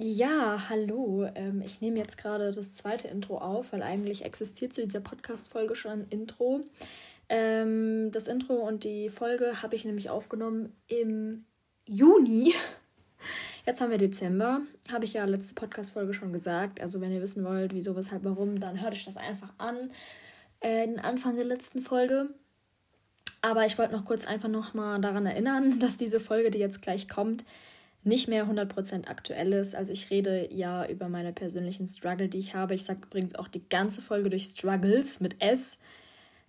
Ja, hallo. Ähm, ich nehme jetzt gerade das zweite Intro auf, weil eigentlich existiert zu dieser Podcast-Folge schon ein Intro. Ähm, das Intro und die Folge habe ich nämlich aufgenommen im Juni. Jetzt haben wir Dezember. Habe ich ja letzte Podcast-Folge schon gesagt. Also, wenn ihr wissen wollt, wieso, weshalb, warum, dann hört euch das einfach an. Äh, den Anfang der letzten Folge. Aber ich wollte noch kurz einfach nochmal daran erinnern, dass diese Folge, die jetzt gleich kommt, nicht mehr 100% aktuell ist. Also ich rede ja über meine persönlichen Struggle, die ich habe. Ich sage übrigens auch die ganze Folge durch Struggles mit S.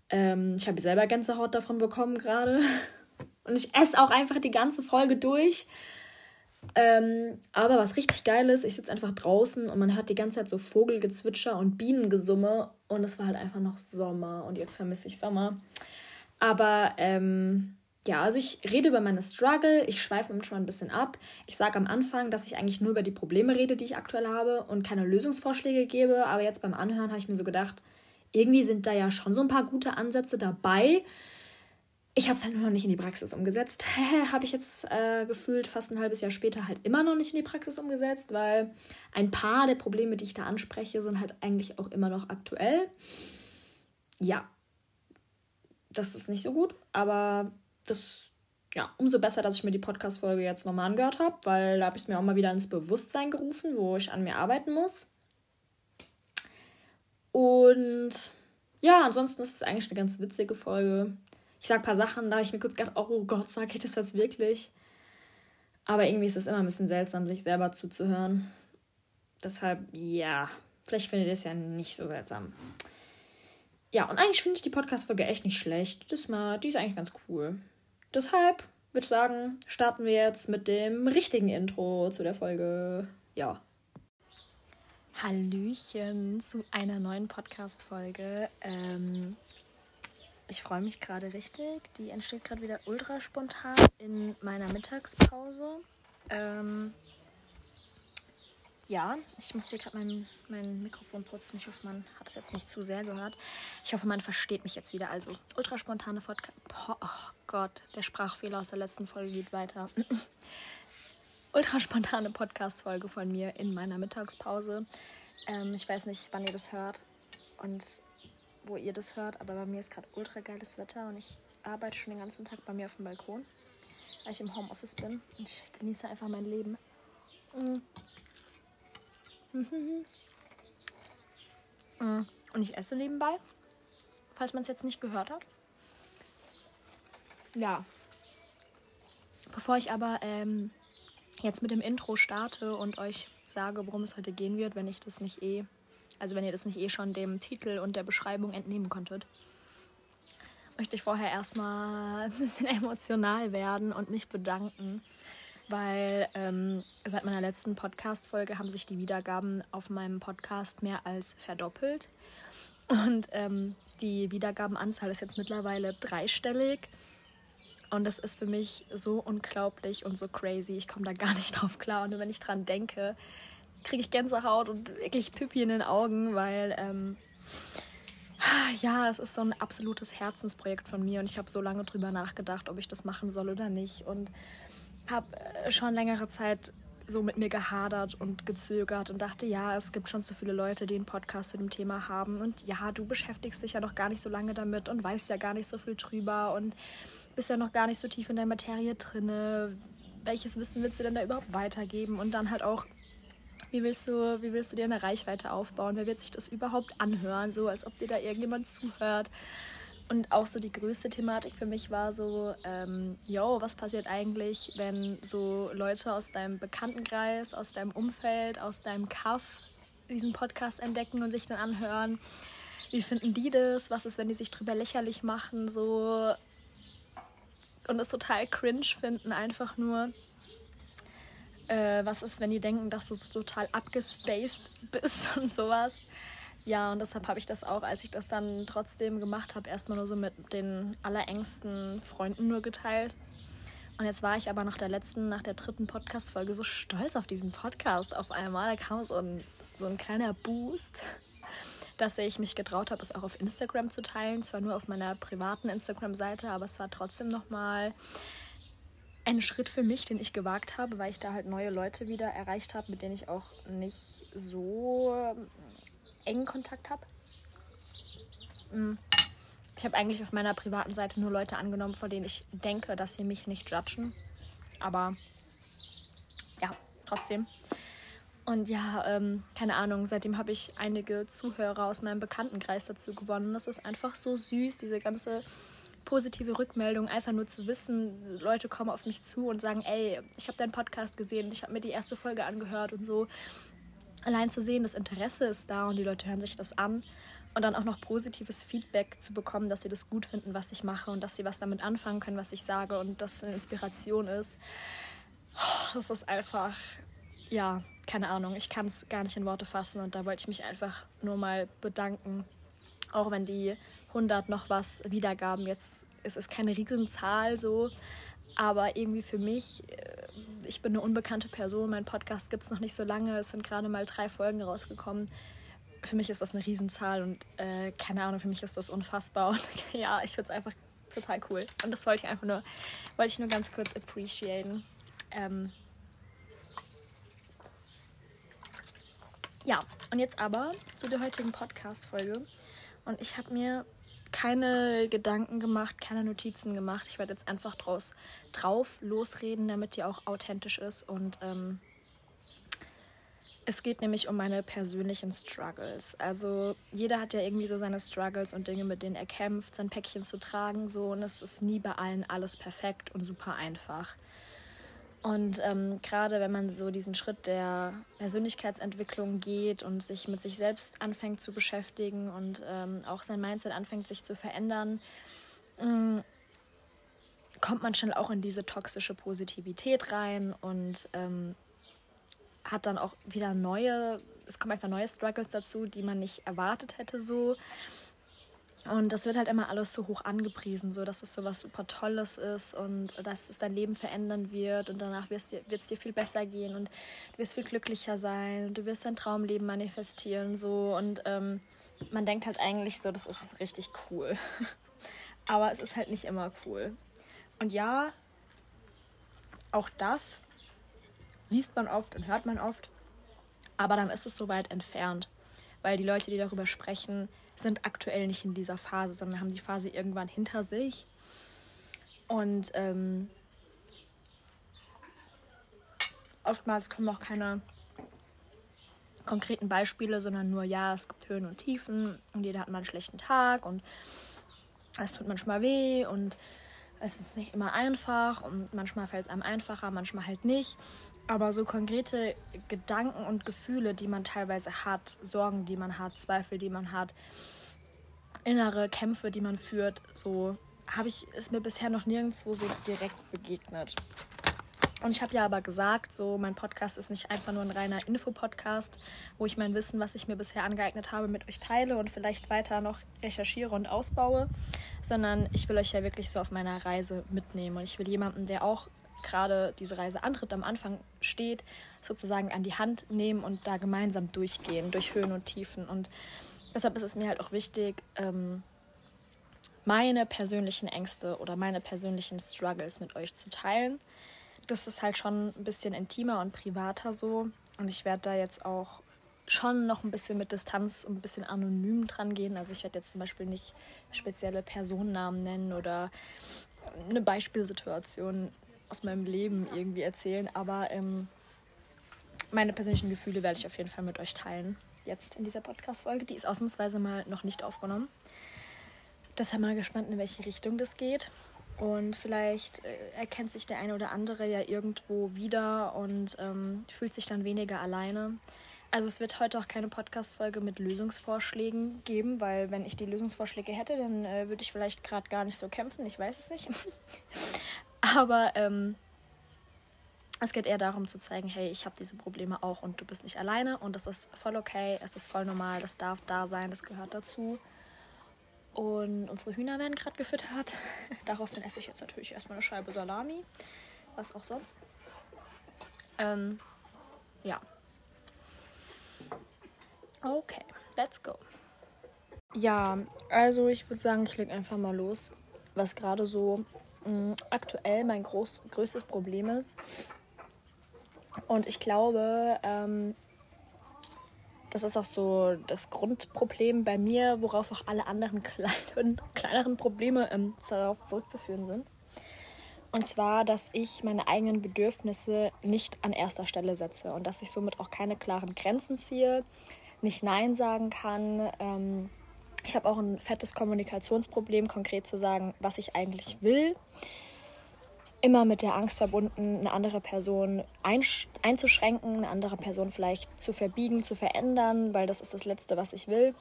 Ähm, ich habe selber Gänsehaut davon bekommen gerade. Und ich esse auch einfach die ganze Folge durch. Ähm, aber was richtig geil ist, ich sitze einfach draußen und man hört die ganze Zeit so Vogelgezwitscher und Bienengesumme und es war halt einfach noch Sommer und jetzt vermisse ich Sommer. Aber ähm, ja, also ich rede über meine Struggle, ich schweife schon ein bisschen ab. Ich sage am Anfang, dass ich eigentlich nur über die Probleme rede, die ich aktuell habe und keine Lösungsvorschläge gebe. Aber jetzt beim Anhören habe ich mir so gedacht, irgendwie sind da ja schon so ein paar gute Ansätze dabei. Ich habe es halt nur noch nicht in die Praxis umgesetzt. habe ich jetzt äh, gefühlt fast ein halbes Jahr später halt immer noch nicht in die Praxis umgesetzt, weil ein paar der Probleme, die ich da anspreche, sind halt eigentlich auch immer noch aktuell. Ja, das ist nicht so gut, aber das, ja, umso besser, dass ich mir die Podcast-Folge jetzt nochmal angehört habe, weil da habe ich es mir auch mal wieder ins Bewusstsein gerufen, wo ich an mir arbeiten muss. Und ja, ansonsten ist es eigentlich eine ganz witzige Folge ich sage ein paar Sachen, da habe ich mir kurz gedacht, oh Gott, sage ich das jetzt wirklich? Aber irgendwie ist es immer ein bisschen seltsam, sich selber zuzuhören. Deshalb, ja, vielleicht findet ihr es ja nicht so seltsam. Ja, und eigentlich finde ich die Podcast-Folge echt nicht schlecht. Das mal, die ist eigentlich ganz cool. Deshalb würde ich sagen, starten wir jetzt mit dem richtigen Intro zu der Folge. Ja. Hallöchen zu einer neuen Podcast-Folge. Ähm, ich freue mich gerade richtig. Die entsteht gerade wieder ultra spontan in meiner Mittagspause. Ähm, ja, ich musste hier gerade mein, mein Mikrofon putzen. Ich hoffe, man hat es jetzt nicht zu sehr gehört. Ich hoffe, man versteht mich jetzt wieder. Also, ultra spontane Podcast. Oh Gott, der Sprachfehler aus der letzten Folge geht weiter. ultra spontane Podcast-Folge von mir in meiner Mittagspause. Ähm, ich weiß nicht, wann ihr das hört. Und wo ihr das hört, aber bei mir ist gerade ultra geiles Wetter und ich arbeite schon den ganzen Tag bei mir auf dem Balkon, weil ich im Homeoffice bin und ich genieße einfach mein Leben. Mm. Mm. Und ich esse nebenbei, falls man es jetzt nicht gehört hat. Ja. Bevor ich aber ähm, jetzt mit dem Intro starte und euch sage, worum es heute gehen wird, wenn ich das nicht eh also wenn ihr das nicht eh schon dem Titel und der Beschreibung entnehmen konntet, möchte ich vorher erstmal ein bisschen emotional werden und mich bedanken, weil ähm, seit meiner letzten Podcast-Folge haben sich die Wiedergaben auf meinem Podcast mehr als verdoppelt. Und ähm, die Wiedergabenanzahl ist jetzt mittlerweile dreistellig. Und das ist für mich so unglaublich und so crazy. Ich komme da gar nicht drauf klar. Und wenn ich dran denke, kriege ich Gänsehaut und wirklich Pippi in den Augen, weil ähm, ja, es ist so ein absolutes Herzensprojekt von mir und ich habe so lange drüber nachgedacht, ob ich das machen soll oder nicht und habe äh, schon längere Zeit so mit mir gehadert und gezögert und dachte, ja, es gibt schon so viele Leute, die einen Podcast zu dem Thema haben und ja, du beschäftigst dich ja noch gar nicht so lange damit und weißt ja gar nicht so viel drüber und bist ja noch gar nicht so tief in der Materie drinne. Welches Wissen willst du denn da überhaupt weitergeben? Und dann halt auch wie willst du, wie willst du dir eine Reichweite aufbauen? Wer wird sich das überhaupt anhören? So, als ob dir da irgendjemand zuhört. Und auch so die größte Thematik für mich war so, ähm, yo, was passiert eigentlich, wenn so Leute aus deinem Bekanntenkreis, aus deinem Umfeld, aus deinem Kaff diesen Podcast entdecken und sich dann anhören? Wie finden die das? Was ist, wenn die sich drüber lächerlich machen? So und es total cringe finden, einfach nur äh, was ist, wenn die denken, dass du so total abgespaced bist und sowas. Ja, und deshalb habe ich das auch, als ich das dann trotzdem gemacht habe, erstmal nur so mit den allerengsten Freunden nur geteilt. Und jetzt war ich aber nach der letzten, nach der dritten Podcast-Folge so stolz auf diesen Podcast auf einmal. Da kam so ein, so ein kleiner Boost, dass ich mich getraut habe, es auch auf Instagram zu teilen. Zwar nur auf meiner privaten Instagram-Seite, aber es war trotzdem nochmal ein Schritt für mich, den ich gewagt habe, weil ich da halt neue Leute wieder erreicht habe, mit denen ich auch nicht so engen Kontakt habe. Mm. Ich habe eigentlich auf meiner privaten Seite nur Leute angenommen, von denen ich denke, dass sie mich nicht judgen. Aber ja, trotzdem. Und ja, ähm, keine Ahnung, seitdem habe ich einige Zuhörer aus meinem Bekanntenkreis dazu gewonnen. Das ist einfach so süß, diese ganze positive Rückmeldung, einfach nur zu wissen, Leute kommen auf mich zu und sagen, ey, ich habe deinen Podcast gesehen, ich habe mir die erste Folge angehört und so. Allein zu sehen, das Interesse ist da und die Leute hören sich das an und dann auch noch positives Feedback zu bekommen, dass sie das gut finden, was ich mache und dass sie was damit anfangen können, was ich sage und dass eine Inspiration ist. Das ist einfach, ja, keine Ahnung, ich kann es gar nicht in Worte fassen und da wollte ich mich einfach nur mal bedanken. Auch wenn die 100 noch was Wiedergaben jetzt, es ist keine Riesenzahl so, aber irgendwie für mich, äh, ich bin eine unbekannte Person, mein Podcast gibt es noch nicht so lange, es sind gerade mal drei Folgen rausgekommen. Für mich ist das eine Riesenzahl und äh, keine Ahnung, für mich ist das unfassbar. Und ja, ich finde es einfach total cool. Und das wollte ich einfach nur, wollte ich nur ganz kurz appreciaten. Ähm, Ja, und jetzt aber zu der heutigen Podcast-Folge. Und ich habe mir keine Gedanken gemacht, keine Notizen gemacht. Ich werde jetzt einfach draus, drauf losreden, damit die auch authentisch ist. Und ähm, es geht nämlich um meine persönlichen Struggles. Also jeder hat ja irgendwie so seine Struggles und Dinge, mit denen er kämpft, sein Päckchen zu tragen. So und es ist nie bei allen alles perfekt und super einfach. Und ähm, gerade wenn man so diesen Schritt der Persönlichkeitsentwicklung geht und sich mit sich selbst anfängt zu beschäftigen und ähm, auch sein Mindset anfängt sich zu verändern, ähm, kommt man schnell auch in diese toxische Positivität rein und ähm, hat dann auch wieder neue, es kommen einfach neue Struggles dazu, die man nicht erwartet hätte so. Und das wird halt immer alles so hoch angepriesen, so dass es so was super Tolles ist und dass es dein Leben verändern wird und danach wird es dir viel besser gehen und du wirst viel glücklicher sein und du wirst dein Traumleben manifestieren so und ähm, man denkt halt eigentlich so, das ist richtig cool. Aber es ist halt nicht immer cool. Und ja, auch das liest man oft und hört man oft, aber dann ist es so weit entfernt, weil die Leute, die darüber sprechen, sind aktuell nicht in dieser Phase, sondern haben die Phase irgendwann hinter sich. Und ähm, oftmals kommen auch keine konkreten Beispiele, sondern nur, ja, es gibt Höhen und Tiefen und jeder hat mal einen schlechten Tag und es tut manchmal weh und es ist nicht immer einfach und manchmal fällt es einem einfacher, manchmal halt nicht. Aber so konkrete Gedanken und Gefühle, die man teilweise hat, Sorgen, die man hat, Zweifel, die man hat, innere Kämpfe, die man führt, so habe ich es mir bisher noch nirgendwo so direkt begegnet. Und ich habe ja aber gesagt, so mein Podcast ist nicht einfach nur ein reiner Infopodcast, wo ich mein Wissen, was ich mir bisher angeeignet habe, mit euch teile und vielleicht weiter noch recherchiere und ausbaue, sondern ich will euch ja wirklich so auf meiner Reise mitnehmen und ich will jemanden, der auch gerade diese Reise antritt, am Anfang steht, sozusagen an die Hand nehmen und da gemeinsam durchgehen, durch Höhen und Tiefen. Und deshalb ist es mir halt auch wichtig, ähm, meine persönlichen Ängste oder meine persönlichen Struggles mit euch zu teilen. Das ist halt schon ein bisschen intimer und privater so. Und ich werde da jetzt auch schon noch ein bisschen mit Distanz und ein bisschen anonym dran gehen. Also ich werde jetzt zum Beispiel nicht spezielle Personennamen nennen oder eine Beispielsituation aus meinem Leben irgendwie erzählen, aber ähm, meine persönlichen Gefühle werde ich auf jeden Fall mit euch teilen. Jetzt in dieser Podcast-Folge. Die ist ausnahmsweise mal noch nicht aufgenommen. Deshalb mal gespannt, in welche Richtung das geht. Und vielleicht äh, erkennt sich der eine oder andere ja irgendwo wieder und ähm, fühlt sich dann weniger alleine. Also es wird heute auch keine Podcast-Folge mit Lösungsvorschlägen geben, weil wenn ich die Lösungsvorschläge hätte, dann äh, würde ich vielleicht gerade gar nicht so kämpfen. Ich weiß es nicht. Aber ähm, es geht eher darum zu zeigen, hey, ich habe diese Probleme auch und du bist nicht alleine und das ist voll okay, es ist voll normal, das darf da sein, das gehört dazu. Und unsere Hühner werden gerade gefüttert. Daraufhin esse ich jetzt natürlich erstmal eine Scheibe Salami. Was auch sonst. Ähm, ja. Okay, let's go. Ja, also ich würde sagen, ich lege einfach mal los, was gerade so aktuell mein groß, größtes Problem ist. Und ich glaube, ähm, das ist auch so das Grundproblem bei mir, worauf auch alle anderen kleinen, kleineren Probleme ähm, darauf zurückzuführen sind. Und zwar, dass ich meine eigenen Bedürfnisse nicht an erster Stelle setze und dass ich somit auch keine klaren Grenzen ziehe, nicht Nein sagen kann. Ähm, ich habe auch ein fettes Kommunikationsproblem, konkret zu sagen, was ich eigentlich will. Immer mit der Angst verbunden, eine andere Person einzuschränken, eine andere Person vielleicht zu verbiegen, zu verändern, weil das ist das Letzte, was ich will.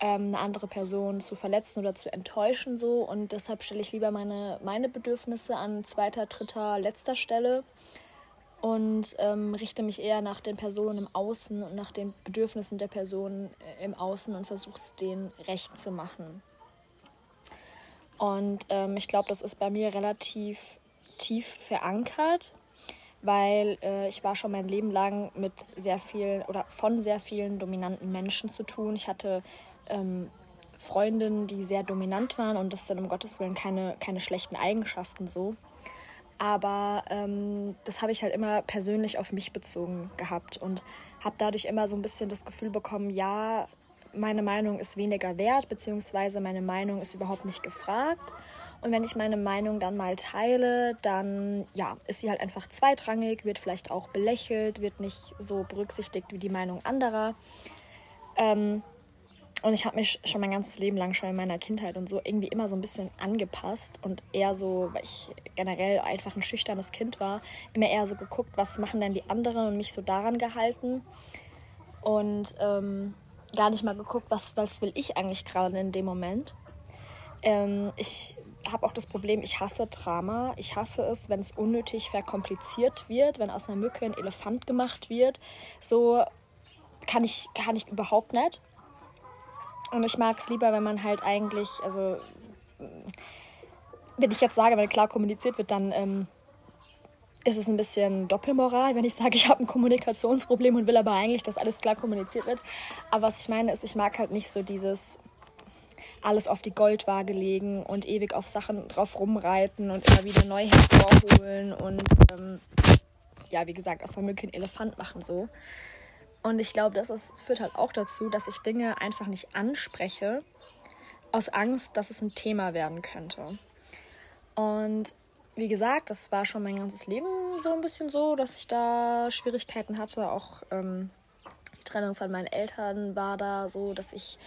Ähm, eine andere Person zu verletzen oder zu enttäuschen so. Und deshalb stelle ich lieber meine, meine Bedürfnisse an zweiter, dritter, letzter Stelle und ähm, richte mich eher nach den Personen im Außen und nach den Bedürfnissen der Personen äh, im Außen und versuche es denen recht zu machen. Und ähm, ich glaube, das ist bei mir relativ tief verankert, weil äh, ich war schon mein Leben lang mit sehr vielen oder von sehr vielen dominanten Menschen zu tun. Ich hatte ähm, Freundinnen, die sehr dominant waren und das sind um Gottes Willen keine, keine schlechten Eigenschaften so. Aber ähm, das habe ich halt immer persönlich auf mich bezogen gehabt und habe dadurch immer so ein bisschen das Gefühl bekommen, ja, meine Meinung ist weniger wert, beziehungsweise meine Meinung ist überhaupt nicht gefragt. Und wenn ich meine Meinung dann mal teile, dann ja, ist sie halt einfach zweitrangig, wird vielleicht auch belächelt, wird nicht so berücksichtigt wie die Meinung anderer. Ähm, und ich habe mich schon mein ganzes Leben lang, schon in meiner Kindheit und so, irgendwie immer so ein bisschen angepasst und eher so, weil ich generell einfach ein schüchternes Kind war, immer eher so geguckt, was machen denn die anderen und mich so daran gehalten. Und ähm, gar nicht mal geguckt, was, was will ich eigentlich gerade in dem Moment. Ähm, ich habe auch das Problem, ich hasse Drama. Ich hasse es, wenn es unnötig verkompliziert wird, wenn aus einer Mücke ein Elefant gemacht wird. So kann ich, kann ich überhaupt nicht. Und ich mag es lieber, wenn man halt eigentlich, also wenn ich jetzt sage, wenn klar kommuniziert wird, dann ähm, ist es ein bisschen Doppelmoral, wenn ich sage, ich habe ein Kommunikationsproblem und will aber eigentlich, dass alles klar kommuniziert wird. Aber was ich meine ist, ich mag halt nicht so dieses alles auf die Goldwaage legen und ewig auf Sachen drauf rumreiten und immer wieder neu hervorholen und ähm, ja, wie gesagt, aus der Mücke einen Elefant machen so. Und ich glaube, das ist, führt halt auch dazu, dass ich Dinge einfach nicht anspreche, aus Angst, dass es ein Thema werden könnte. Und wie gesagt, das war schon mein ganzes Leben so ein bisschen so, dass ich da Schwierigkeiten hatte. Auch ähm, die Trennung von meinen Eltern war da so, dass ich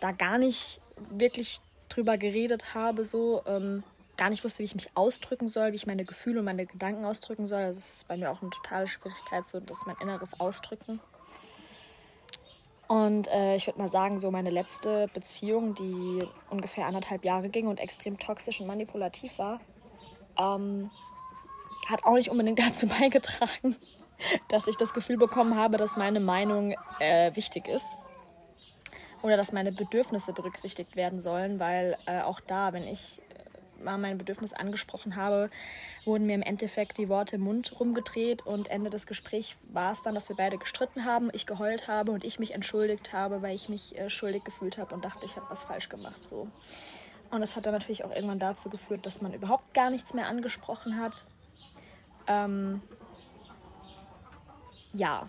da gar nicht wirklich drüber geredet habe, so ähm, gar nicht wusste, wie ich mich ausdrücken soll, wie ich meine Gefühle und meine Gedanken ausdrücken soll. Das ist bei mir auch eine totale Schwierigkeit, so das mein inneres Ausdrücken. Und äh, ich würde mal sagen, so meine letzte Beziehung, die ungefähr anderthalb Jahre ging und extrem toxisch und manipulativ war, ähm, hat auch nicht unbedingt dazu beigetragen, dass ich das Gefühl bekommen habe, dass meine Meinung äh, wichtig ist oder dass meine Bedürfnisse berücksichtigt werden sollen, weil äh, auch da, wenn ich mal mein Bedürfnis angesprochen habe, wurden mir im Endeffekt die Worte im Mund rumgedreht und Ende des Gesprächs war es dann, dass wir beide gestritten haben, ich geheult habe und ich mich entschuldigt habe, weil ich mich äh, schuldig gefühlt habe und dachte, ich habe was falsch gemacht. So. Und das hat dann natürlich auch irgendwann dazu geführt, dass man überhaupt gar nichts mehr angesprochen hat. Ähm, ja,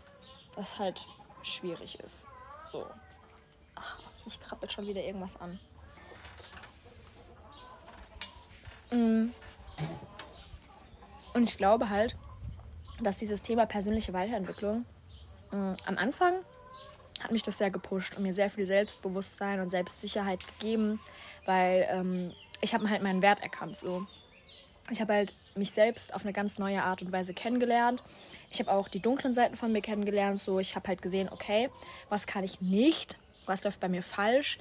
was halt schwierig ist. So. Ach, ich krabbelt schon wieder irgendwas an. Mm. Und ich glaube halt, dass dieses Thema persönliche Weiterentwicklung mm, am Anfang hat mich das sehr gepusht und mir sehr viel Selbstbewusstsein und Selbstsicherheit gegeben, weil ähm, ich habe halt meinen Wert erkannt. So, ich habe halt mich selbst auf eine ganz neue Art und Weise kennengelernt. Ich habe auch die dunklen Seiten von mir kennengelernt. So, ich habe halt gesehen, okay, was kann ich nicht, was läuft bei mir falsch,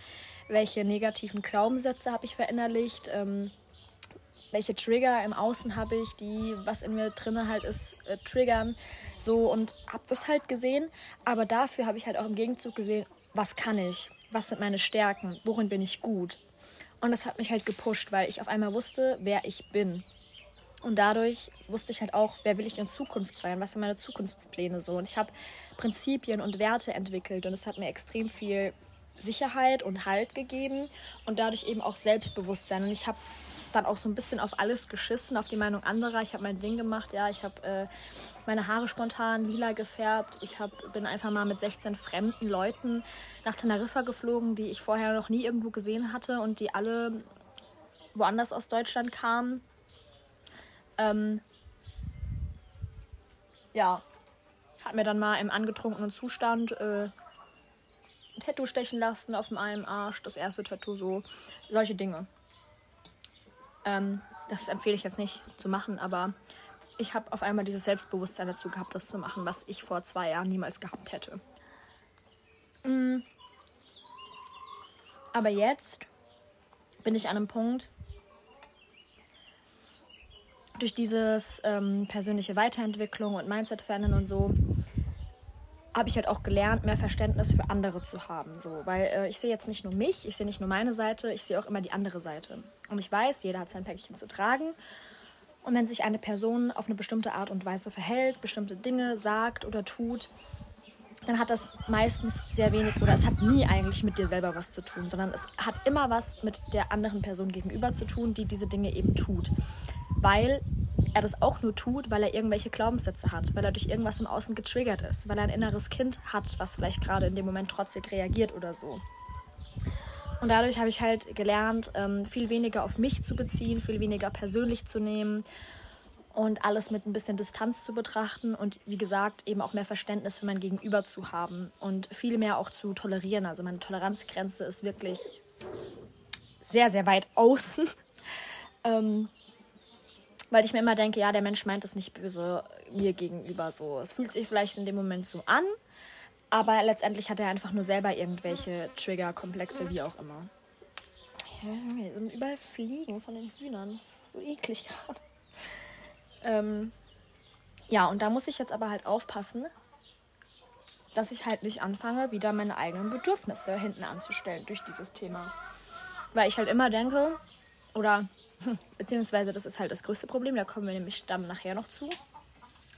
welche negativen Glaubenssätze habe ich verinnerlicht. Ähm, welche Trigger im Außen habe ich, die, was in mir drin halt ist, äh, triggern. So und habe das halt gesehen. Aber dafür habe ich halt auch im Gegenzug gesehen, was kann ich? Was sind meine Stärken? Worin bin ich gut? Und das hat mich halt gepusht, weil ich auf einmal wusste, wer ich bin. Und dadurch wusste ich halt auch, wer will ich in Zukunft sein? Was sind meine Zukunftspläne so? Und ich habe Prinzipien und Werte entwickelt und es hat mir extrem viel Sicherheit und Halt gegeben und dadurch eben auch Selbstbewusstsein. Und ich habe dann auch so ein bisschen auf alles geschissen, auf die Meinung anderer. Ich habe mein Ding gemacht, ja, ich habe äh, meine Haare spontan lila gefärbt. Ich hab, bin einfach mal mit 16 fremden Leuten nach Teneriffa geflogen, die ich vorher noch nie irgendwo gesehen hatte und die alle woanders aus Deutschland kamen. Ähm, ja, hat mir dann mal im angetrunkenen Zustand äh, ein Tattoo stechen lassen auf dem Arsch, das erste Tattoo so, solche Dinge. Ähm, das empfehle ich jetzt nicht zu machen, aber ich habe auf einmal dieses Selbstbewusstsein dazu gehabt, das zu machen, was ich vor zwei Jahren niemals gehabt hätte. Mhm. Aber jetzt bin ich an einem Punkt, durch dieses ähm, persönliche Weiterentwicklung und Mindset-Verändern und so, habe ich halt auch gelernt, mehr Verständnis für andere zu haben. So, weil äh, ich sehe jetzt nicht nur mich, ich sehe nicht nur meine Seite, ich sehe auch immer die andere Seite. Und ich weiß, jeder hat sein Päckchen zu tragen. Und wenn sich eine Person auf eine bestimmte Art und Weise verhält, bestimmte Dinge sagt oder tut, dann hat das meistens sehr wenig oder es hat nie eigentlich mit dir selber was zu tun, sondern es hat immer was mit der anderen Person gegenüber zu tun, die diese Dinge eben tut. Weil er das auch nur tut, weil er irgendwelche Glaubenssätze hat, weil er durch irgendwas im Außen getriggert ist, weil er ein inneres Kind hat, was vielleicht gerade in dem Moment trotzig reagiert oder so. Und dadurch habe ich halt gelernt, ähm, viel weniger auf mich zu beziehen, viel weniger persönlich zu nehmen und alles mit ein bisschen Distanz zu betrachten und wie gesagt eben auch mehr Verständnis für mein Gegenüber zu haben und viel mehr auch zu tolerieren. Also meine Toleranzgrenze ist wirklich sehr, sehr weit außen. weil ich mir immer denke, ja, der Mensch meint es nicht böse mir gegenüber so. Es fühlt sich vielleicht in dem Moment so an, aber letztendlich hat er einfach nur selber irgendwelche Trigger-Komplexe, wie auch immer. Ja, sind überall Fliegen von den Hühnern. Das ist so eklig gerade. Ähm, ja, und da muss ich jetzt aber halt aufpassen, dass ich halt nicht anfange, wieder meine eigenen Bedürfnisse hinten anzustellen durch dieses Thema. Weil ich halt immer denke, oder Beziehungsweise, das ist halt das größte Problem, da kommen wir nämlich dann nachher noch zu.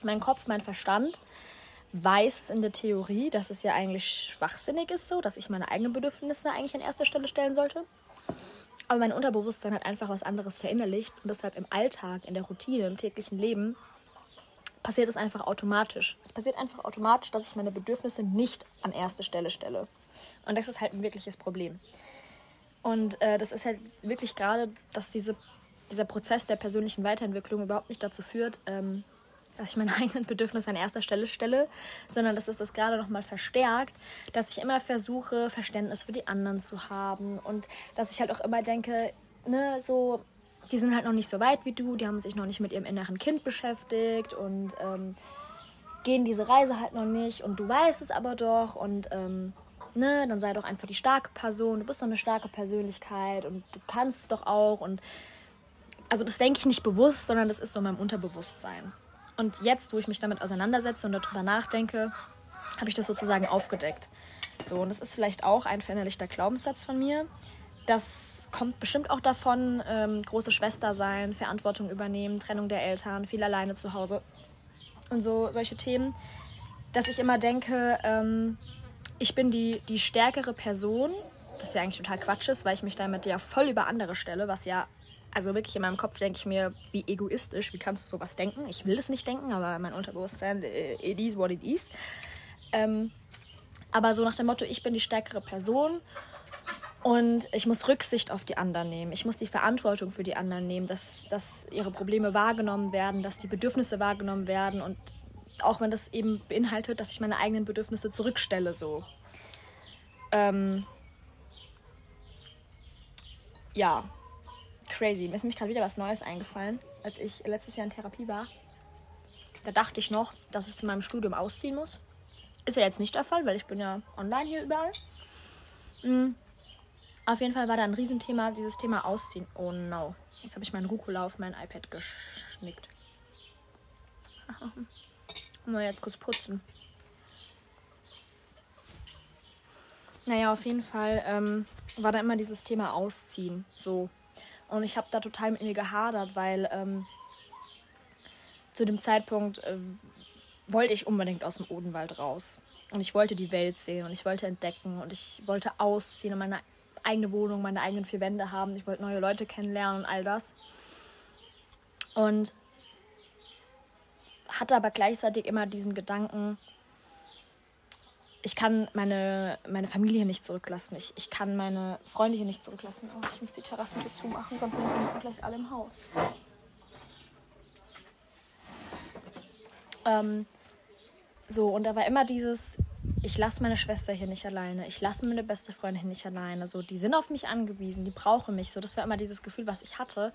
Mein Kopf, mein Verstand weiß es in der Theorie, dass es ja eigentlich schwachsinnig ist, so, dass ich meine eigenen Bedürfnisse eigentlich an erster Stelle stellen sollte. Aber mein Unterbewusstsein hat einfach was anderes verinnerlicht und deshalb im Alltag, in der Routine, im täglichen Leben passiert es einfach automatisch. Es passiert einfach automatisch, dass ich meine Bedürfnisse nicht an erste Stelle stelle. Und das ist halt ein wirkliches Problem. Und äh, das ist halt wirklich gerade, dass diese, dieser Prozess der persönlichen Weiterentwicklung überhaupt nicht dazu führt, ähm, dass ich meine eigenen Bedürfnisse an erster Stelle stelle, sondern dass es das gerade nochmal verstärkt, dass ich immer versuche, Verständnis für die anderen zu haben und dass ich halt auch immer denke, ne, so, die sind halt noch nicht so weit wie du, die haben sich noch nicht mit ihrem inneren Kind beschäftigt und ähm, gehen diese Reise halt noch nicht und du weißt es aber doch und ähm, ne, dann sei doch einfach die starke Person, du bist doch eine starke Persönlichkeit und du kannst doch auch und also das denke ich nicht bewusst, sondern das ist so in meinem Unterbewusstsein. Und jetzt, wo ich mich damit auseinandersetze und darüber nachdenke, habe ich das sozusagen aufgedeckt. So, und das ist vielleicht auch ein verinnerlichter Glaubenssatz von mir. Das kommt bestimmt auch davon, ähm, große Schwester sein, Verantwortung übernehmen, Trennung der Eltern, viel alleine zu Hause und so solche Themen, dass ich immer denke, ähm, ich bin die, die stärkere Person, was ja eigentlich total Quatsch ist, weil ich mich damit ja voll über andere stelle, was ja, also wirklich in meinem Kopf denke ich mir, wie egoistisch, wie kannst du sowas denken? Ich will es nicht denken, aber mein Unterbewusstsein, äh, it is what it is. Ähm, aber so nach dem Motto, ich bin die stärkere Person und ich muss Rücksicht auf die anderen nehmen. Ich muss die Verantwortung für die anderen nehmen, dass, dass ihre Probleme wahrgenommen werden, dass die Bedürfnisse wahrgenommen werden und auch wenn das eben beinhaltet, dass ich meine eigenen Bedürfnisse zurückstelle, so. Ähm, ja, crazy. Mir ist nämlich gerade wieder was Neues eingefallen, als ich letztes Jahr in Therapie war. Da dachte ich noch, dass ich zu meinem Studium ausziehen muss. Ist ja jetzt nicht der Fall, weil ich bin ja online hier überall. Mhm. Auf jeden Fall war da ein Riesenthema, dieses Thema Ausziehen. Oh no. Jetzt habe ich meinen Rucola auf mein iPad geschnickt. Mal jetzt kurz putzen. Naja, auf jeden Fall ähm, war da immer dieses Thema Ausziehen. So. Und ich habe da total mit mir gehadert, weil ähm, zu dem Zeitpunkt äh, wollte ich unbedingt aus dem Odenwald raus. Und ich wollte die Welt sehen und ich wollte entdecken und ich wollte ausziehen und meine eigene Wohnung, meine eigenen vier Wände haben. Ich wollte neue Leute kennenlernen und all das. Und hatte aber gleichzeitig immer diesen Gedanken, ich kann meine, meine Familie nicht zurücklassen. Ich, ich kann meine Freunde hier nicht zurücklassen. Oh, ich muss die Terrassentür zumachen, sonst sind die gleich alle im Haus. Ähm, so, und da war immer dieses, ich lasse meine Schwester hier nicht alleine, ich lasse meine beste Freundin hier nicht alleine. So, die sind auf mich angewiesen, die brauchen mich. So, das war immer dieses Gefühl, was ich hatte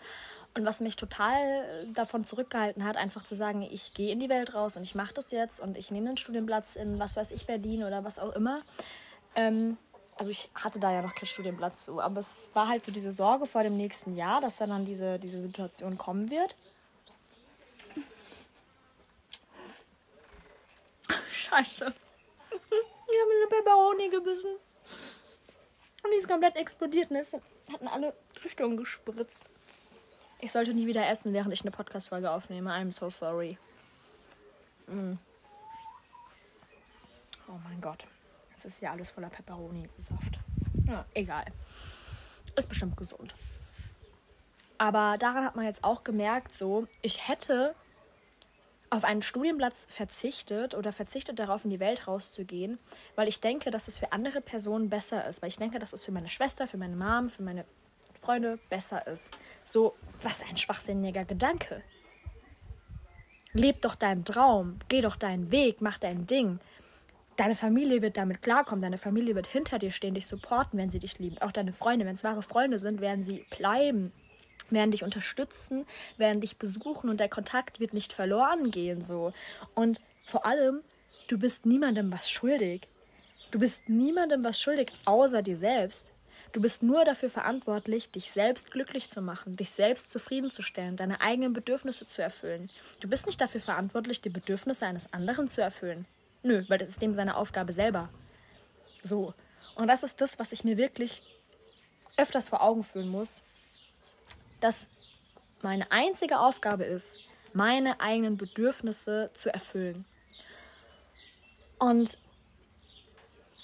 und was mich total davon zurückgehalten hat, einfach zu sagen, ich gehe in die Welt raus und ich mache das jetzt und ich nehme einen Studienplatz in was weiß ich Berlin oder was auch immer. Ähm, also ich hatte da ja noch keinen Studienplatz so, aber es war halt so diese Sorge vor dem nächsten Jahr, dass dann, dann diese, diese Situation kommen wird. Scheiße. Ich habe eine Peperoni gebissen. Und die ist komplett explodiert und es hat in alle Richtungen gespritzt. Ich sollte nie wieder essen, während ich eine Podcast-Folge aufnehme. I'm so sorry. Mm. Oh mein Gott. Jetzt ist hier alles voller Peperoni-Saft. Ja, egal. Ist bestimmt gesund. Aber daran hat man jetzt auch gemerkt, so, ich hätte auf einen Studienplatz verzichtet oder verzichtet darauf, in die Welt rauszugehen, weil ich denke, dass es für andere Personen besser ist. Weil ich denke, dass es für meine Schwester, für meine Mom, für meine Freunde besser ist. So, was ein schwachsinniger Gedanke. Leb doch deinen Traum, geh doch deinen Weg, mach dein Ding. Deine Familie wird damit klarkommen, deine Familie wird hinter dir stehen, dich supporten, wenn sie dich lieben. Auch deine Freunde, wenn es wahre Freunde sind, werden sie bleiben werden dich unterstützen, werden dich besuchen und der Kontakt wird nicht verloren gehen so. Und vor allem, du bist niemandem was schuldig. Du bist niemandem was schuldig außer dir selbst. Du bist nur dafür verantwortlich, dich selbst glücklich zu machen, dich selbst zufriedenzustellen, deine eigenen Bedürfnisse zu erfüllen. Du bist nicht dafür verantwortlich, die Bedürfnisse eines anderen zu erfüllen. Nö, weil das ist dem seine Aufgabe selber. So. Und das ist das, was ich mir wirklich öfters vor Augen führen muss, dass meine einzige Aufgabe ist, meine eigenen Bedürfnisse zu erfüllen. Und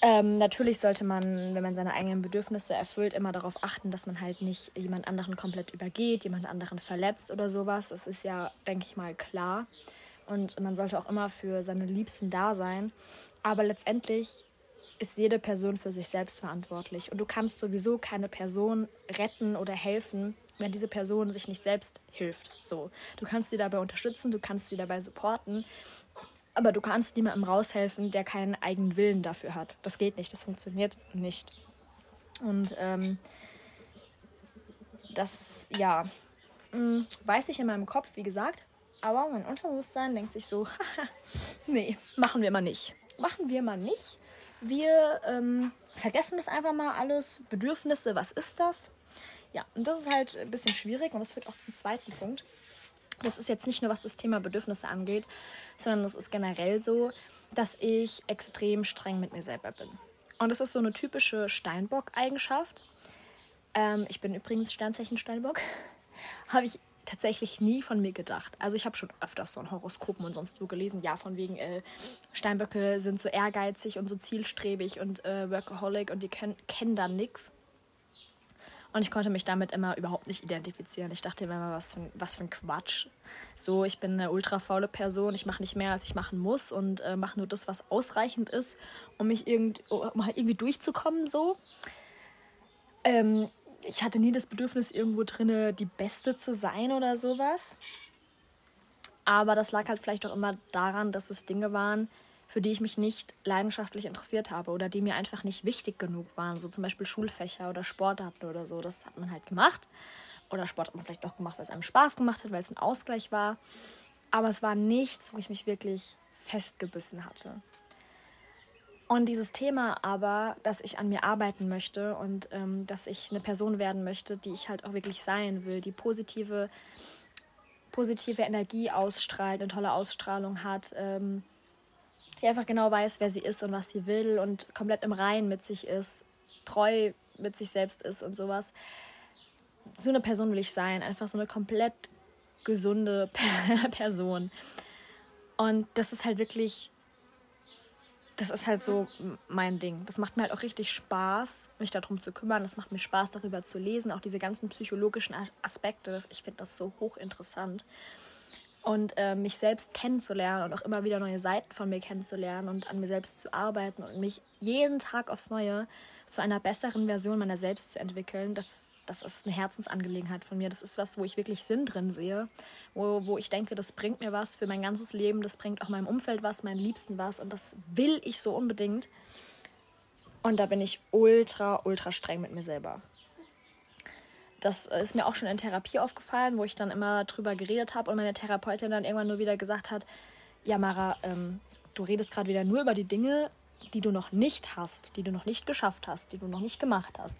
ähm, natürlich sollte man, wenn man seine eigenen Bedürfnisse erfüllt, immer darauf achten, dass man halt nicht jemand anderen komplett übergeht, jemand anderen verletzt oder sowas. Das ist ja, denke ich mal, klar. Und man sollte auch immer für seine Liebsten da sein. Aber letztendlich ist jede Person für sich selbst verantwortlich. Und du kannst sowieso keine Person retten oder helfen, wenn diese Person sich nicht selbst hilft. So, du kannst sie dabei unterstützen, du kannst sie dabei supporten, aber du kannst niemandem raushelfen, der keinen eigenen Willen dafür hat. Das geht nicht, das funktioniert nicht. Und ähm, das, ja, mh, mm, weiß ich in meinem Kopf, wie gesagt, aber mein Unterbewusstsein denkt sich so, nee, machen wir mal nicht. Machen wir mal nicht. Wir ähm, vergessen das einfach mal alles. Bedürfnisse, was ist das? Ja, und das ist halt ein bisschen schwierig und das führt auch zum zweiten Punkt. Das ist jetzt nicht nur, was das Thema Bedürfnisse angeht, sondern das ist generell so, dass ich extrem streng mit mir selber bin. Und das ist so eine typische Steinbock-Eigenschaft. Ähm, ich bin übrigens Sternzeichen Steinbock. habe ich tatsächlich nie von mir gedacht. Also ich habe schon öfters so ein Horoskopen und sonst wo gelesen, ja, von wegen äh, Steinböcke sind so ehrgeizig und so zielstrebig und äh, Workaholic und die können, kennen da nichts. Und ich konnte mich damit immer überhaupt nicht identifizieren. Ich dachte immer, was für, was für ein Quatsch. So, ich bin eine ultra faule Person, ich mache nicht mehr, als ich machen muss und äh, mache nur das, was ausreichend ist, um mich irgend, um halt irgendwie durchzukommen. So. Ähm, ich hatte nie das Bedürfnis, irgendwo drinne die Beste zu sein oder sowas. Aber das lag halt vielleicht auch immer daran, dass es Dinge waren, für die ich mich nicht leidenschaftlich interessiert habe oder die mir einfach nicht wichtig genug waren. So zum Beispiel Schulfächer oder Sportarten oder so. Das hat man halt gemacht. Oder Sport hat man vielleicht auch gemacht, weil es einem Spaß gemacht hat, weil es ein Ausgleich war. Aber es war nichts, wo ich mich wirklich festgebissen hatte. Und dieses Thema aber, dass ich an mir arbeiten möchte und ähm, dass ich eine Person werden möchte, die ich halt auch wirklich sein will, die positive, positive Energie ausstrahlt, eine tolle Ausstrahlung hat, ähm, die einfach genau weiß, wer sie ist und was sie will und komplett im Reinen mit sich ist, treu mit sich selbst ist und sowas. So eine Person will ich sein, einfach so eine komplett gesunde Person. Und das ist halt wirklich, das ist halt so mein Ding. Das macht mir halt auch richtig Spaß, mich darum zu kümmern. Das macht mir Spaß, darüber zu lesen. Auch diese ganzen psychologischen Aspekte. Ich finde das so hochinteressant. Und äh, mich selbst kennenzulernen und auch immer wieder neue Seiten von mir kennenzulernen und an mir selbst zu arbeiten und mich jeden Tag aufs Neue zu einer besseren Version meiner selbst zu entwickeln, das, das ist eine Herzensangelegenheit von mir. Das ist was, wo ich wirklich Sinn drin sehe, wo, wo ich denke, das bringt mir was für mein ganzes Leben, das bringt auch meinem Umfeld was, meinen Liebsten was und das will ich so unbedingt. Und da bin ich ultra, ultra streng mit mir selber. Das ist mir auch schon in Therapie aufgefallen, wo ich dann immer drüber geredet habe und meine Therapeutin dann irgendwann nur wieder gesagt hat, ja Mara, ähm, du redest gerade wieder nur über die Dinge, die du noch nicht hast, die du noch nicht geschafft hast, die du noch nicht gemacht hast.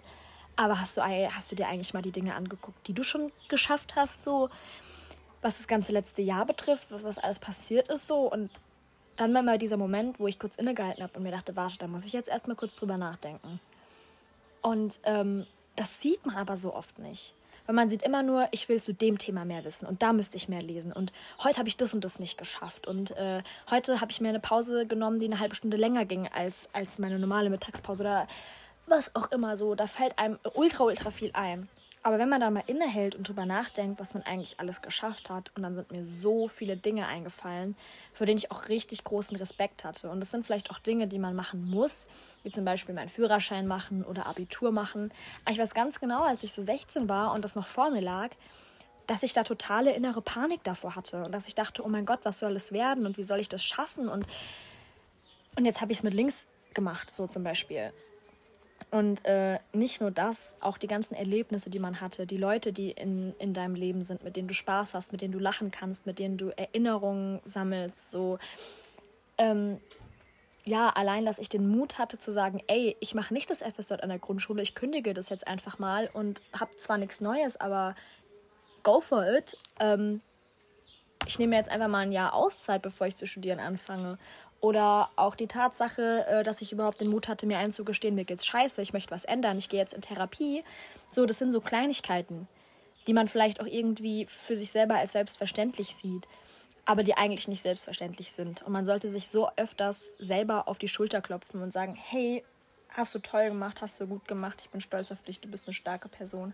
Aber hast du, hast du dir eigentlich mal die Dinge angeguckt, die du schon geschafft hast, so was das ganze letzte Jahr betrifft, was, was alles passiert ist, so und dann war mal dieser Moment, wo ich kurz innegehalten habe und mir dachte, warte, da muss ich jetzt erstmal kurz drüber nachdenken. Und ähm, das sieht man aber so oft nicht. Weil man sieht immer nur, ich will zu dem Thema mehr wissen und da müsste ich mehr lesen. Und heute habe ich das und das nicht geschafft. Und äh, heute habe ich mir eine Pause genommen, die eine halbe Stunde länger ging als, als meine normale Mittagspause oder was auch immer so. Da fällt einem ultra, ultra viel ein. Aber wenn man da mal innehält und drüber nachdenkt, was man eigentlich alles geschafft hat, und dann sind mir so viele Dinge eingefallen, für denen ich auch richtig großen Respekt hatte. Und das sind vielleicht auch Dinge, die man machen muss, wie zum Beispiel meinen Führerschein machen oder Abitur machen. Aber ich weiß ganz genau, als ich so 16 war und das noch vor mir lag, dass ich da totale innere Panik davor hatte und dass ich dachte, oh mein Gott, was soll es werden und wie soll ich das schaffen? Und, und jetzt habe ich es mit links gemacht, so zum Beispiel. Und äh, nicht nur das, auch die ganzen Erlebnisse, die man hatte, die Leute, die in, in deinem Leben sind, mit denen du Spaß hast, mit denen du lachen kannst, mit denen du Erinnerungen sammelst, so. Ähm, ja, allein, dass ich den Mut hatte zu sagen, ey, ich mache nicht das FSJ an der Grundschule, ich kündige das jetzt einfach mal und habe zwar nichts Neues, aber go for it. Ähm, ich nehme jetzt einfach mal ein Jahr Auszeit, bevor ich zu studieren anfange. Oder auch die Tatsache, äh, dass ich überhaupt den Mut hatte, mir einzugestehen, mir geht's scheiße, ich möchte was ändern, ich gehe jetzt in Therapie. So, das sind so Kleinigkeiten, die man vielleicht auch irgendwie für sich selber als selbstverständlich sieht, aber die eigentlich nicht selbstverständlich sind. Und man sollte sich so öfters selber auf die Schulter klopfen und sagen, hey, hast du toll gemacht, hast du gut gemacht, ich bin stolz auf dich, du bist eine starke Person.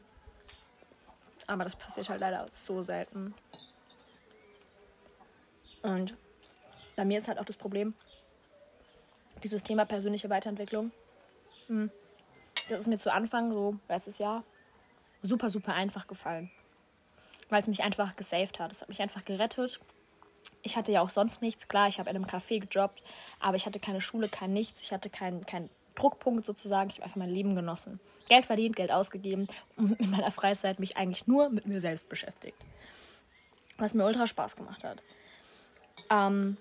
Aber das passiert halt leider so selten. Und bei mir ist halt auch das Problem, dieses Thema persönliche Weiterentwicklung. Hm, das ist mir zu Anfang, so letztes Jahr, super, super einfach gefallen. Weil es mich einfach gesaved hat. Es hat mich einfach gerettet. Ich hatte ja auch sonst nichts. Klar, ich habe in einem Café gejobbt, aber ich hatte keine Schule, kein Nichts. Ich hatte keinen kein Druckpunkt sozusagen. Ich habe einfach mein Leben genossen. Geld verdient, Geld ausgegeben und in meiner Freizeit mich eigentlich nur mit mir selbst beschäftigt. Was mir ultra Spaß gemacht hat. Ähm,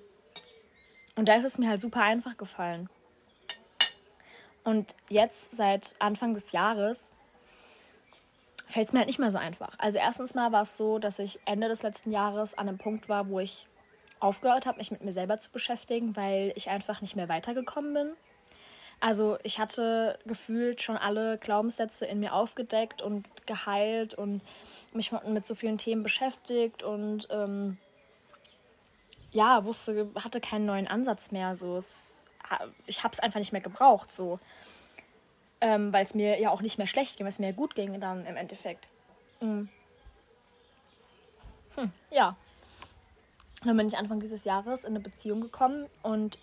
und da ist es mir halt super einfach gefallen. Und jetzt, seit Anfang des Jahres, fällt es mir halt nicht mehr so einfach. Also erstens mal war es so, dass ich Ende des letzten Jahres an einem Punkt war, wo ich aufgehört habe, mich mit mir selber zu beschäftigen, weil ich einfach nicht mehr weitergekommen bin. Also ich hatte gefühlt schon alle Glaubenssätze in mir aufgedeckt und geheilt und mich mit so vielen Themen beschäftigt und ähm, ja, wusste, hatte keinen neuen Ansatz mehr. So. Es, ich habe es einfach nicht mehr gebraucht, so. Ähm, weil es mir ja auch nicht mehr schlecht ging, weil es mir gut ging dann im Endeffekt. Mhm. Hm, ja. Dann bin ich Anfang dieses Jahres in eine Beziehung gekommen und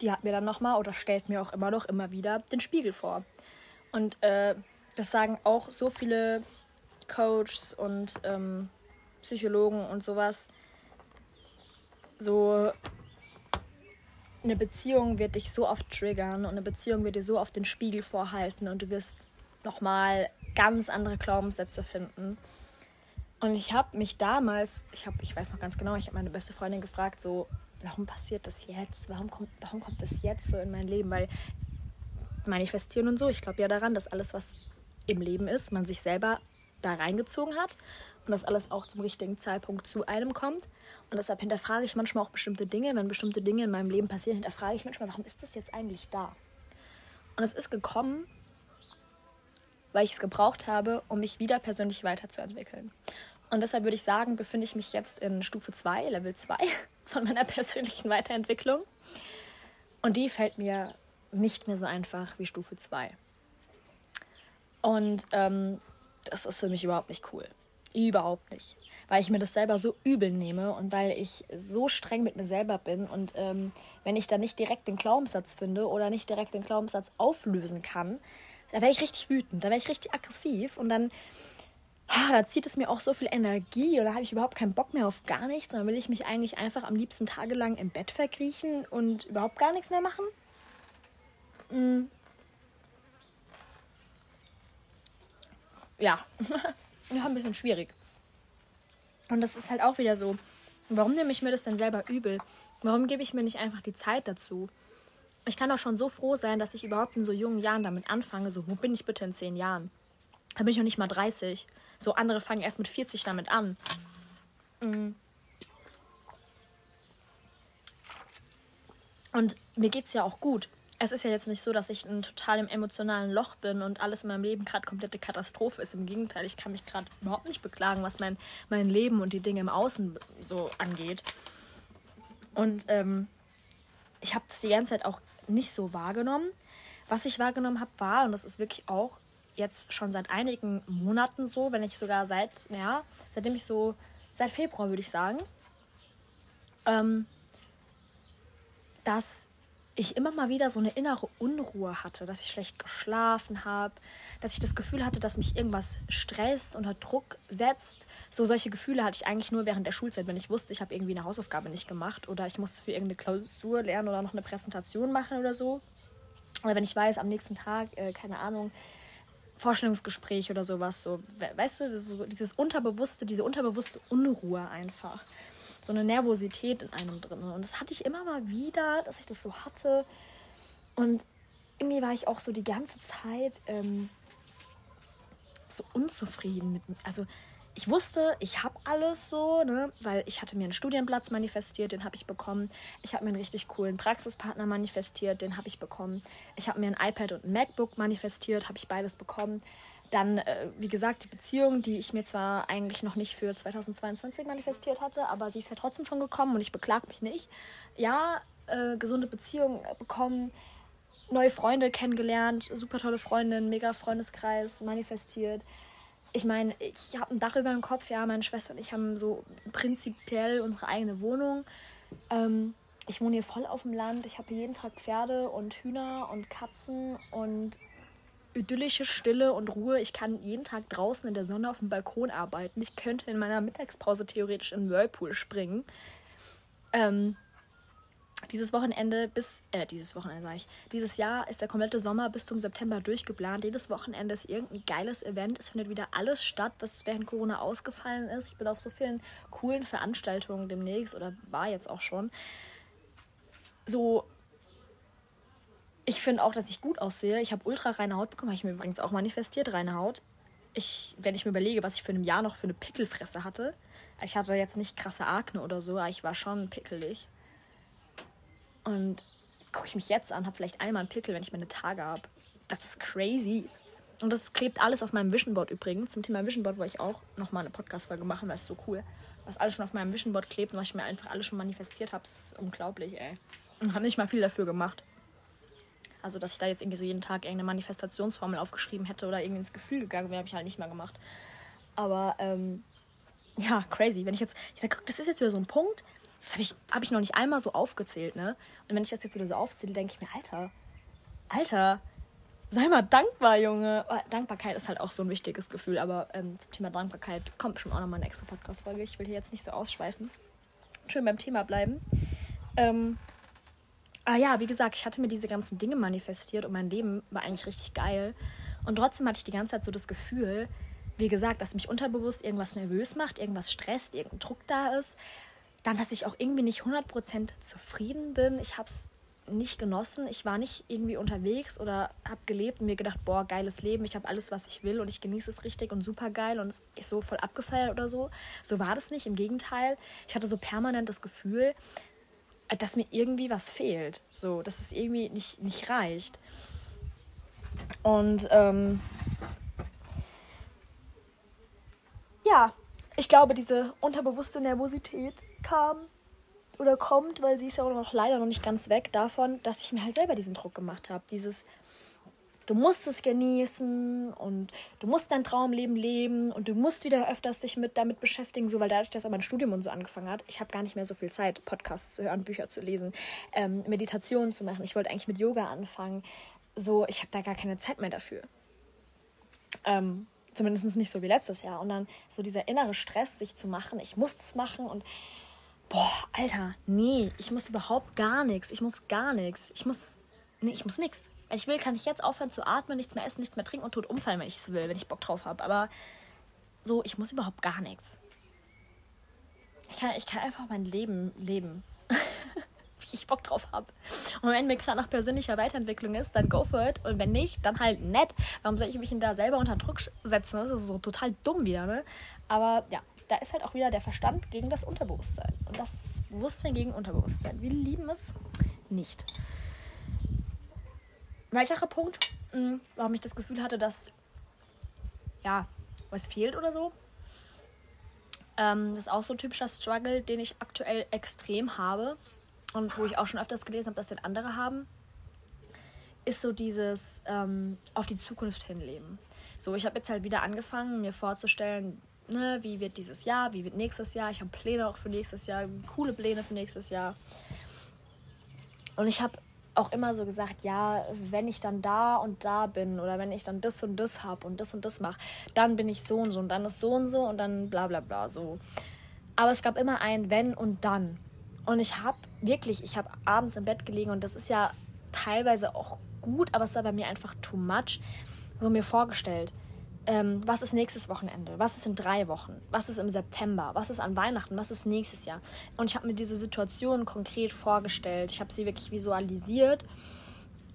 die hat mir dann nochmal oder stellt mir auch immer noch immer wieder den Spiegel vor. Und äh, das sagen auch so viele Coaches und ähm, Psychologen und sowas so eine Beziehung wird dich so oft triggern und eine Beziehung wird dir so oft den Spiegel vorhalten und du wirst nochmal ganz andere Glaubenssätze finden. Und ich habe mich damals, ich habe, ich weiß noch ganz genau, ich habe meine beste Freundin gefragt, so, warum passiert das jetzt? Warum kommt, warum kommt das jetzt so in mein Leben? Weil manifestieren und so, ich glaube ja daran, dass alles, was im Leben ist, man sich selber da reingezogen hat und dass alles auch zum richtigen Zeitpunkt zu einem kommt. Und deshalb hinterfrage ich manchmal auch bestimmte Dinge. Wenn bestimmte Dinge in meinem Leben passieren, hinterfrage ich manchmal, warum ist das jetzt eigentlich da? Und es ist gekommen, weil ich es gebraucht habe, um mich wieder persönlich weiterzuentwickeln. Und deshalb würde ich sagen, befinde ich mich jetzt in Stufe 2, Level 2 von meiner persönlichen Weiterentwicklung. Und die fällt mir nicht mehr so einfach wie Stufe 2. Und ähm, das ist für mich überhaupt nicht cool. Überhaupt nicht. Weil ich mir das selber so übel nehme und weil ich so streng mit mir selber bin. Und ähm, wenn ich dann nicht direkt den Glaubenssatz finde oder nicht direkt den Glaubenssatz auflösen kann, da wäre ich richtig wütend, da wäre ich richtig aggressiv und dann ah, da zieht es mir auch so viel Energie oder habe ich überhaupt keinen Bock mehr auf gar nichts, sondern will ich mich eigentlich einfach am liebsten tagelang im Bett verkriechen und überhaupt gar nichts mehr machen. Mhm. Ja, ja, ein bisschen schwierig. Und das ist halt auch wieder so. Warum nehme ich mir das denn selber übel? Warum gebe ich mir nicht einfach die Zeit dazu? Ich kann doch schon so froh sein, dass ich überhaupt in so jungen Jahren damit anfange. So, wo bin ich bitte in zehn Jahren? Da bin ich noch nicht mal 30. So, andere fangen erst mit 40 damit an. Mhm. Und mir geht es ja auch gut es ist ja jetzt nicht so, dass ich in total im emotionalen Loch bin und alles in meinem Leben gerade komplette Katastrophe ist. Im Gegenteil, ich kann mich gerade überhaupt nicht beklagen, was mein, mein Leben und die Dinge im Außen so angeht. Und ähm, ich habe das die ganze Zeit auch nicht so wahrgenommen. Was ich wahrgenommen habe, war, und das ist wirklich auch jetzt schon seit einigen Monaten so, wenn ich sogar seit, ja, seitdem ich so, seit Februar würde ich sagen, ähm, dass ich immer mal wieder so eine innere Unruhe hatte, dass ich schlecht geschlafen habe, dass ich das Gefühl hatte, dass mich irgendwas stresst, unter Druck setzt. So solche Gefühle hatte ich eigentlich nur während der Schulzeit, wenn ich wusste, ich habe irgendwie eine Hausaufgabe nicht gemacht oder ich musste für irgendeine Klausur lernen oder noch eine Präsentation machen oder so. Oder wenn ich weiß, am nächsten Tag, äh, keine Ahnung, Vorstellungsgespräch oder sowas, so, weißt du, so dieses unterbewusste, diese unterbewusste Unruhe einfach so eine Nervosität in einem drin. Und das hatte ich immer mal wieder, dass ich das so hatte. Und irgendwie war ich auch so die ganze Zeit ähm, so unzufrieden mit mir. Also ich wusste, ich habe alles so, ne, weil ich hatte mir einen Studienplatz manifestiert, den habe ich bekommen. Ich habe mir einen richtig coolen Praxispartner manifestiert, den habe ich bekommen. Ich habe mir ein iPad und ein MacBook manifestiert, habe ich beides bekommen. Dann, äh, wie gesagt, die Beziehung, die ich mir zwar eigentlich noch nicht für 2022 manifestiert hatte, aber sie ist ja trotzdem schon gekommen und ich beklage mich nicht. Ja, äh, gesunde Beziehung bekommen, neue Freunde kennengelernt, super tolle Freundin, mega Freundeskreis manifestiert. Ich meine, ich habe ein Dach über dem Kopf, ja, meine Schwester und ich haben so prinzipiell unsere eigene Wohnung. Ähm, ich wohne hier voll auf dem Land. Ich habe jeden Tag Pferde und Hühner und Katzen und idyllische Stille und Ruhe. Ich kann jeden Tag draußen in der Sonne auf dem Balkon arbeiten. Ich könnte in meiner Mittagspause theoretisch in Whirlpool springen. Ähm, dieses Wochenende bis, äh, dieses Wochenende sage ich, dieses Jahr ist der komplette Sommer bis zum September durchgeplant. Jedes Wochenende ist irgendein geiles Event. Es findet wieder alles statt, was während Corona ausgefallen ist. Ich bin auf so vielen coolen Veranstaltungen demnächst oder war jetzt auch schon. So ich finde auch, dass ich gut aussehe. Ich habe ultra reine Haut bekommen, habe ich mir übrigens auch manifestiert, reine Haut. Ich, wenn ich mir überlege, was ich für ein Jahr noch für eine Pickelfresse hatte. Ich hatte jetzt nicht krasse Akne oder so, aber ich war schon pickelig. Und gucke ich mich jetzt an, habe vielleicht einmal einen Pickel, wenn ich meine Tage habe. Das ist crazy. Und das klebt alles auf meinem Vision Board übrigens. Zum Thema Vision Board wollte ich auch nochmal eine Podcast-Folge machen, weil es so cool. Was alles schon auf meinem Vision Board klebt und was ich mir einfach alles schon manifestiert habe, ist unglaublich, ey. Und habe nicht mal viel dafür gemacht. Also, dass ich da jetzt irgendwie so jeden Tag irgendeine Manifestationsformel aufgeschrieben hätte oder irgendwie ins Gefühl gegangen wäre, habe ich halt nicht mehr gemacht. Aber, ähm, ja, crazy. Wenn ich jetzt, ich sag, das ist jetzt wieder so ein Punkt, das habe ich, hab ich noch nicht einmal so aufgezählt, ne? Und wenn ich das jetzt wieder so aufzähle, denke ich mir, Alter, Alter, sei mal dankbar, Junge. Oh, Dankbarkeit ist halt auch so ein wichtiges Gefühl, aber ähm, zum Thema Dankbarkeit kommt bestimmt auch nochmal eine extra Podcast-Folge. Ich will hier jetzt nicht so ausschweifen. Schön beim Thema bleiben. Ähm, Ah ja, wie gesagt, ich hatte mir diese ganzen Dinge manifestiert und mein Leben war eigentlich richtig geil. Und trotzdem hatte ich die ganze Zeit so das Gefühl, wie gesagt, dass mich unterbewusst irgendwas nervös macht, irgendwas stresst, irgendein Druck da ist. Dann, dass ich auch irgendwie nicht 100% zufrieden bin. Ich habe es nicht genossen. Ich war nicht irgendwie unterwegs oder habe gelebt und mir gedacht, boah, geiles Leben, ich habe alles, was ich will und ich genieße es richtig und super geil und es ist so voll abgefeiert oder so. So war das nicht. Im Gegenteil, ich hatte so permanent das Gefühl, dass mir irgendwie was fehlt. So, dass es irgendwie nicht, nicht reicht. Und ähm, ja, ich glaube, diese unterbewusste Nervosität kam oder kommt, weil sie ist ja auch noch leider noch nicht ganz weg davon, dass ich mir halt selber diesen Druck gemacht habe. Dieses, du musst es genießen und du musst dein Traumleben leben und du musst wieder öfters dich mit damit beschäftigen, so weil dadurch, dass auch mein Studium und so angefangen hat, ich habe gar nicht mehr so viel Zeit, Podcasts zu hören, Bücher zu lesen, ähm, Meditationen zu machen. Ich wollte eigentlich mit Yoga anfangen. So, ich habe da gar keine Zeit mehr dafür. Ähm, zumindest nicht so wie letztes Jahr. Und dann so dieser innere Stress, sich zu machen, ich muss das machen und boah, Alter, nee, ich muss überhaupt gar nichts. Ich muss gar nichts. Ich muss, nee, ich muss nichts. Wenn ich will, kann ich jetzt aufhören zu atmen, nichts mehr essen, nichts mehr trinken und tot umfallen, wenn ich es will, wenn ich Bock drauf habe. Aber so, ich muss überhaupt gar nichts. Ich kann, ich kann einfach mein Leben leben. Wie ich Bock drauf habe. Und wenn mir gerade nach persönlicher Weiterentwicklung ist, dann go for it. Und wenn nicht, dann halt nett. Warum soll ich mich denn da selber unter Druck setzen? Das ist so total dumm wieder, ne? Aber ja, da ist halt auch wieder der Verstand gegen das Unterbewusstsein. Und das Bewusstsein gegen Unterbewusstsein. Wir lieben es nicht. Weiterer Punkt, mm, warum ich das Gefühl hatte, dass ja, was fehlt oder so. Ähm, das ist auch so ein typischer Struggle, den ich aktuell extrem habe und wo ich auch schon öfters gelesen habe, dass den andere haben, ist so dieses ähm, auf die Zukunft hinleben. So, ich habe jetzt halt wieder angefangen, mir vorzustellen, ne, wie wird dieses Jahr, wie wird nächstes Jahr. Ich habe Pläne auch für nächstes Jahr, coole Pläne für nächstes Jahr. Und ich habe auch immer so gesagt, ja, wenn ich dann da und da bin oder wenn ich dann das und das habe und das und das mache, dann bin ich so und so und dann ist so und so und dann bla bla bla so. Aber es gab immer ein Wenn und Dann. Und ich habe wirklich, ich habe abends im Bett gelegen und das ist ja teilweise auch gut, aber es war bei mir einfach too much, so mir vorgestellt ähm, was ist nächstes Wochenende, was ist in drei Wochen, was ist im September, was ist an Weihnachten, was ist nächstes Jahr. Und ich habe mir diese Situation konkret vorgestellt, ich habe sie wirklich visualisiert.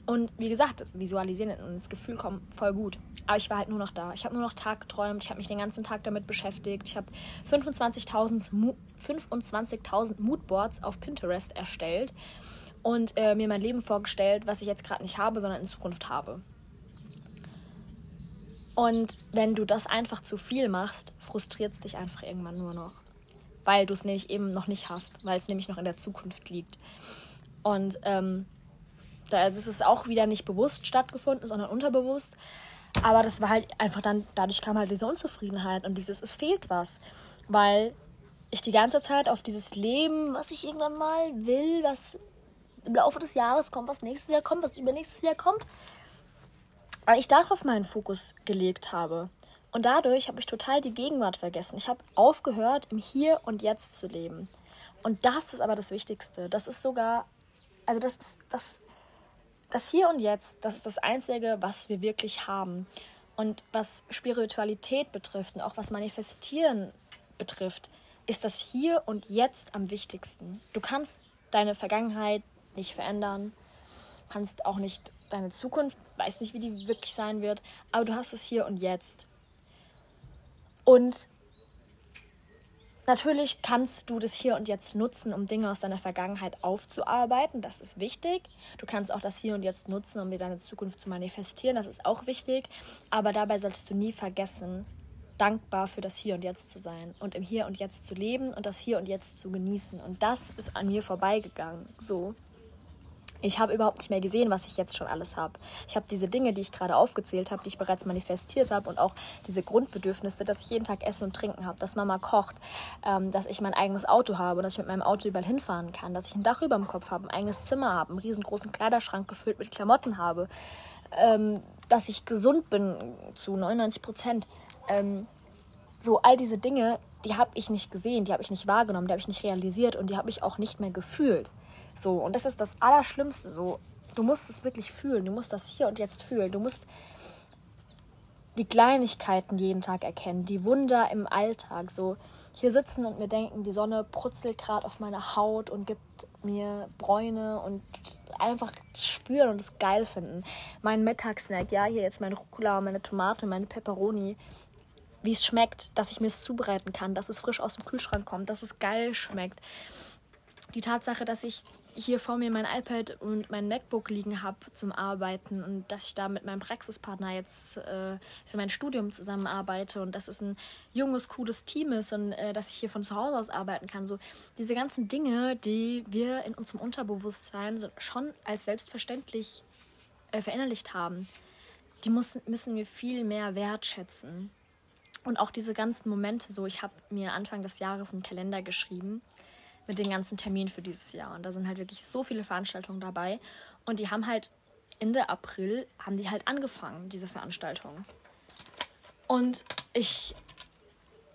Und wie gesagt, das Visualisieren und das Gefühl kommen voll gut. Aber ich war halt nur noch da. Ich habe nur noch Tag geträumt. Ich habe mich den ganzen Tag damit beschäftigt. Ich habe 25.000 25 Moodboards auf Pinterest erstellt und äh, mir mein Leben vorgestellt, was ich jetzt gerade nicht habe, sondern in Zukunft habe. Und wenn du das einfach zu viel machst, frustriert es dich einfach irgendwann nur noch. Weil du es nämlich eben noch nicht hast, weil es nämlich noch in der Zukunft liegt. Und ähm, das ist auch wieder nicht bewusst stattgefunden, sondern unterbewusst. Aber das war halt einfach dann, dadurch kam halt diese Unzufriedenheit und dieses, es fehlt was. Weil ich die ganze Zeit auf dieses Leben, was ich irgendwann mal will, was im Laufe des Jahres kommt, was nächstes Jahr kommt, was übernächstes Jahr kommt, weil ich darauf meinen Fokus gelegt habe. Und dadurch habe ich total die Gegenwart vergessen. Ich habe aufgehört, im Hier und Jetzt zu leben. Und das ist aber das Wichtigste. Das ist sogar, also das ist das, das Hier und Jetzt, das ist das Einzige, was wir wirklich haben. Und was Spiritualität betrifft und auch was Manifestieren betrifft, ist das Hier und Jetzt am wichtigsten. Du kannst deine Vergangenheit nicht verändern kannst auch nicht deine Zukunft, weiß nicht, wie die wirklich sein wird, aber du hast es hier und jetzt. Und natürlich kannst du das hier und jetzt nutzen, um Dinge aus deiner Vergangenheit aufzuarbeiten, das ist wichtig. Du kannst auch das hier und jetzt nutzen, um dir deine Zukunft zu manifestieren, das ist auch wichtig, aber dabei solltest du nie vergessen, dankbar für das Hier und Jetzt zu sein und im Hier und Jetzt zu leben und das Hier und Jetzt zu genießen. Und das ist an mir vorbeigegangen. So. Ich habe überhaupt nicht mehr gesehen, was ich jetzt schon alles habe. Ich habe diese Dinge, die ich gerade aufgezählt habe, die ich bereits manifestiert habe und auch diese Grundbedürfnisse, dass ich jeden Tag Essen und Trinken habe, dass Mama kocht, ähm, dass ich mein eigenes Auto habe, dass ich mit meinem Auto überall hinfahren kann, dass ich ein Dach über dem Kopf habe, ein eigenes Zimmer habe, einen riesengroßen Kleiderschrank gefüllt mit Klamotten habe, ähm, dass ich gesund bin zu 99 Prozent. Ähm, so all diese Dinge, die habe ich nicht gesehen, die habe ich nicht wahrgenommen, die habe ich nicht realisiert und die habe ich auch nicht mehr gefühlt. So, und das ist das Allerschlimmste. So, du musst es wirklich fühlen. Du musst das hier und jetzt fühlen. Du musst die Kleinigkeiten jeden Tag erkennen, die Wunder im Alltag. So hier sitzen und mir denken, die Sonne brutzelt gerade auf meine Haut und gibt mir Bräune und einfach spüren und es geil finden. Mein Mittagssnack, ja, hier jetzt meine Rucola, meine Tomate, meine Peperoni. Wie es schmeckt, dass ich mir es zubereiten kann, dass es frisch aus dem Kühlschrank kommt, dass es geil schmeckt die Tatsache, dass ich hier vor mir mein iPad und mein MacBook liegen habe zum Arbeiten und dass ich da mit meinem Praxispartner jetzt äh, für mein Studium zusammenarbeite und dass es ein junges, cooles Team ist und äh, dass ich hier von zu Hause aus arbeiten kann. So diese ganzen Dinge, die wir in unserem Unterbewusstsein so schon als selbstverständlich äh, verinnerlicht haben, die muss, müssen wir viel mehr wertschätzen. Und auch diese ganzen Momente, so ich habe mir Anfang des Jahres einen Kalender geschrieben mit den ganzen Terminen für dieses Jahr. Und da sind halt wirklich so viele Veranstaltungen dabei. Und die haben halt Ende April, haben die halt angefangen, diese Veranstaltungen. Und ich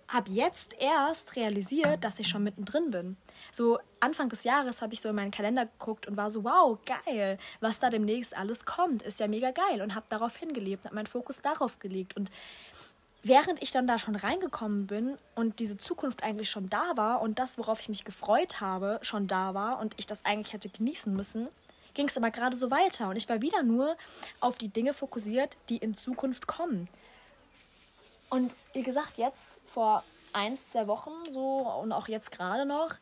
habe jetzt erst realisiert, dass ich schon mittendrin bin. So Anfang des Jahres habe ich so in meinen Kalender geguckt und war so, wow, geil, was da demnächst alles kommt, ist ja mega geil und habe darauf hingelebt, habe meinen Fokus darauf gelegt. Und während ich dann da schon reingekommen bin und diese Zukunft eigentlich schon da war und das, worauf ich mich gefreut habe, schon da war und ich das eigentlich hätte genießen müssen, ging es aber gerade so weiter und ich war wieder nur auf die Dinge fokussiert, die in Zukunft kommen. Und wie gesagt, jetzt vor eins, zwei Wochen so und auch jetzt gerade noch,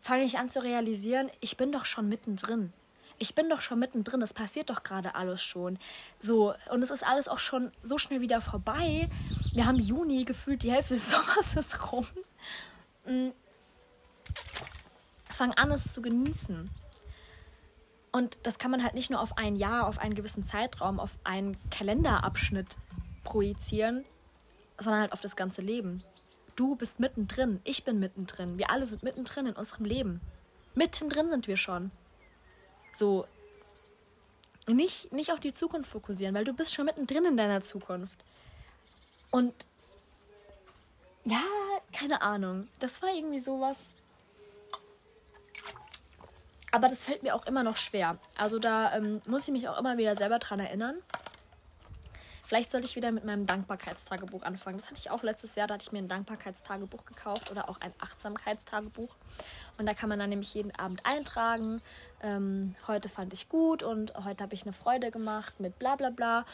fange ich an zu realisieren, ich bin doch schon mittendrin ich bin doch schon mittendrin, es passiert doch gerade alles schon. So, und es ist alles auch schon so schnell wieder vorbei. Wir haben Juni gefühlt, die Hälfte des Sommers ist rum. Mm. Fang an, es zu genießen. Und das kann man halt nicht nur auf ein Jahr, auf einen gewissen Zeitraum, auf einen Kalenderabschnitt projizieren, sondern halt auf das ganze Leben. Du bist mittendrin, ich bin mittendrin, wir alle sind mittendrin in unserem Leben. Mittendrin sind wir schon. So, nicht, nicht auf die Zukunft fokussieren, weil du bist schon mittendrin in deiner Zukunft. Und ja, keine Ahnung. Das war irgendwie sowas. Aber das fällt mir auch immer noch schwer. Also da ähm, muss ich mich auch immer wieder selber dran erinnern. Vielleicht sollte ich wieder mit meinem Dankbarkeitstagebuch anfangen. Das hatte ich auch letztes Jahr, da hatte ich mir ein Dankbarkeitstagebuch gekauft oder auch ein Achtsamkeitstagebuch. Und da kann man dann nämlich jeden Abend eintragen. Ähm, heute fand ich gut und heute habe ich eine Freude gemacht mit bla bla bla.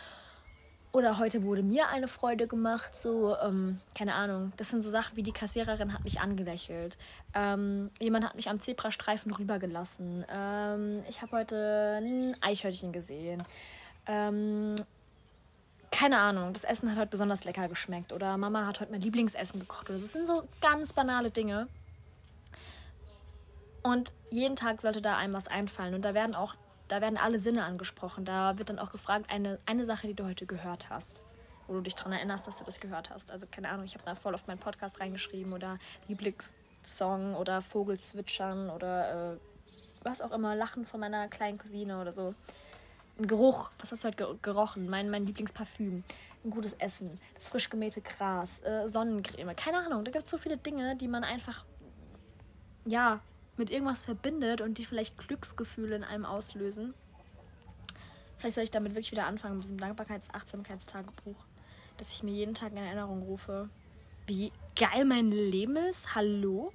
Oder heute wurde mir eine Freude gemacht, so, ähm, keine Ahnung. Das sind so Sachen wie die Kassiererin hat mich angelächelt. Ähm, jemand hat mich am Zebrastreifen rübergelassen. Ähm, ich habe heute ein Eichhörnchen gesehen. Ähm, keine Ahnung, das Essen hat heute besonders lecker geschmeckt oder Mama hat heute mein Lieblingsessen gekocht. Oder das sind so ganz banale Dinge. Und jeden Tag sollte da einem was einfallen. Und da werden auch, da werden alle Sinne angesprochen. Da wird dann auch gefragt, eine, eine Sache, die du heute gehört hast. Wo du dich daran erinnerst, dass du das gehört hast. Also keine Ahnung, ich habe da voll auf meinen Podcast reingeschrieben oder Lieblingssong oder Vogelzwitschern oder äh, was auch immer, Lachen von meiner kleinen Cousine oder so ein Geruch. Was hast du heute gerochen? Mein, mein Lieblingsparfüm. Ein gutes Essen. Das frisch gemähte Gras. Äh, Sonnencreme. Keine Ahnung. Da gibt es so viele Dinge, die man einfach, ja, mit irgendwas verbindet und die vielleicht Glücksgefühle in einem auslösen. Vielleicht soll ich damit wirklich wieder anfangen mit diesem Dankbarkeits-Achtsamkeitstagebuch. Dass ich mir jeden Tag in Erinnerung rufe, wie geil mein Leben ist. Hallo?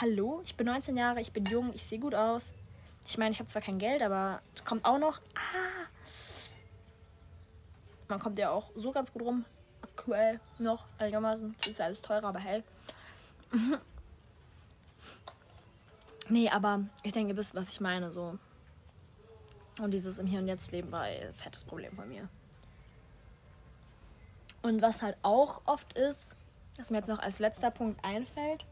Hallo? Ich bin 19 Jahre, ich bin jung, ich sehe gut aus. Ich meine, ich habe zwar kein Geld, aber es kommt auch noch. Ah! Man kommt ja auch so ganz gut rum. Aktuell noch einigermaßen. Ist ja alles teurer, aber hell. nee, aber ich denke, ihr wisst, was ich meine. So. Und dieses im Hier und Jetzt leben war ein fettes Problem von mir. Und was halt auch oft ist, was mir jetzt noch als letzter Punkt einfällt,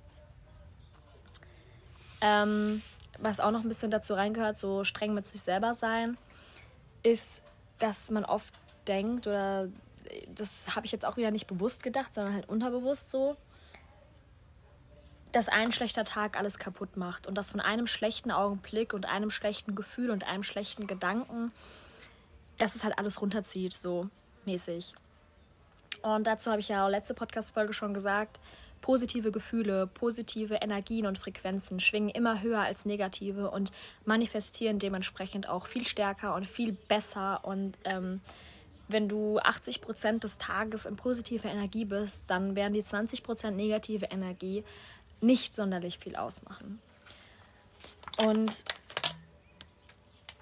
ähm, was auch noch ein bisschen dazu reingehört, so streng mit sich selber sein, ist, dass man oft denkt, oder das habe ich jetzt auch wieder nicht bewusst gedacht, sondern halt unterbewusst so, dass ein schlechter Tag alles kaputt macht und dass von einem schlechten Augenblick und einem schlechten Gefühl und einem schlechten Gedanken, dass es halt alles runterzieht, so mäßig. Und dazu habe ich ja letzte Podcast-Folge schon gesagt, Positive Gefühle, positive Energien und Frequenzen schwingen immer höher als negative und manifestieren dementsprechend auch viel stärker und viel besser. Und ähm, wenn du 80 Prozent des Tages in positiver Energie bist, dann werden die 20 Prozent negative Energie nicht sonderlich viel ausmachen. Und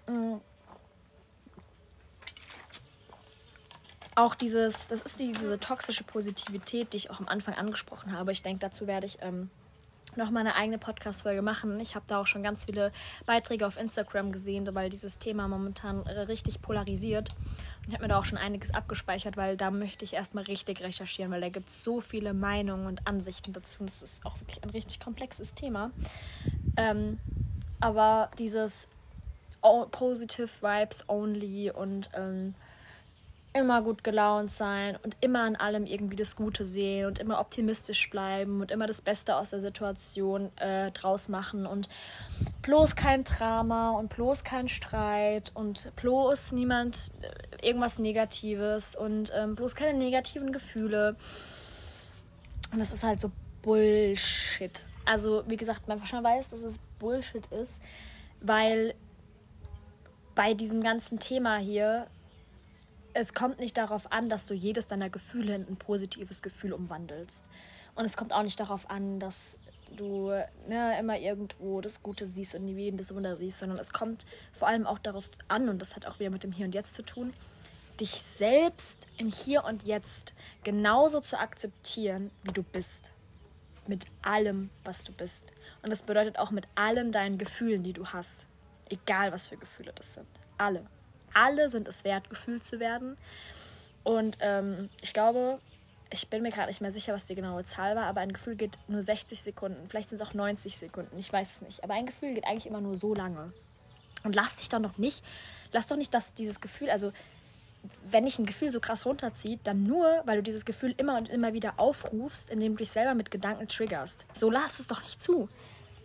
mh, mm, auch dieses, das ist diese toxische Positivität, die ich auch am Anfang angesprochen habe. Ich denke, dazu werde ich ähm, noch mal eine eigene Podcast-Folge machen. Ich habe da auch schon ganz viele Beiträge auf Instagram gesehen, weil dieses Thema momentan richtig polarisiert. Ich habe mir da auch schon einiges abgespeichert, weil da möchte ich erstmal richtig recherchieren, weil da gibt es so viele Meinungen und Ansichten dazu. Und es ist auch wirklich ein richtig komplexes Thema. Ähm, aber dieses Positive Vibes Only und ähm, immer gut gelaunt sein und immer an allem irgendwie das Gute sehen und immer optimistisch bleiben und immer das Beste aus der Situation äh, draus machen und bloß kein Drama und bloß kein Streit und bloß niemand äh, irgendwas Negatives und ähm, bloß keine negativen Gefühle. Und das ist halt so Bullshit. Also, wie gesagt, man schon weiß, dass es Bullshit ist, weil bei diesem ganzen Thema hier es kommt nicht darauf an, dass du jedes deiner Gefühle in ein positives Gefühl umwandelst. Und es kommt auch nicht darauf an, dass du ne, immer irgendwo das Gute siehst und nie das Wunder siehst, sondern es kommt vor allem auch darauf an, und das hat auch wieder mit dem Hier und Jetzt zu tun, dich selbst im Hier und Jetzt genauso zu akzeptieren, wie du bist. Mit allem, was du bist. Und das bedeutet auch mit allen deinen Gefühlen, die du hast. Egal, was für Gefühle das sind. Alle alle sind es wert, gefühlt zu werden. Und ähm, ich glaube, ich bin mir gerade nicht mehr sicher, was die genaue Zahl war, aber ein Gefühl geht nur 60 Sekunden. Vielleicht sind es auch 90 Sekunden, ich weiß es nicht. Aber ein Gefühl geht eigentlich immer nur so lange. Und lass dich dann doch nicht, lass doch nicht, dass dieses Gefühl, also wenn dich ein Gefühl so krass runterzieht, dann nur, weil du dieses Gefühl immer und immer wieder aufrufst, indem du dich selber mit Gedanken triggerst. So lass es doch nicht zu.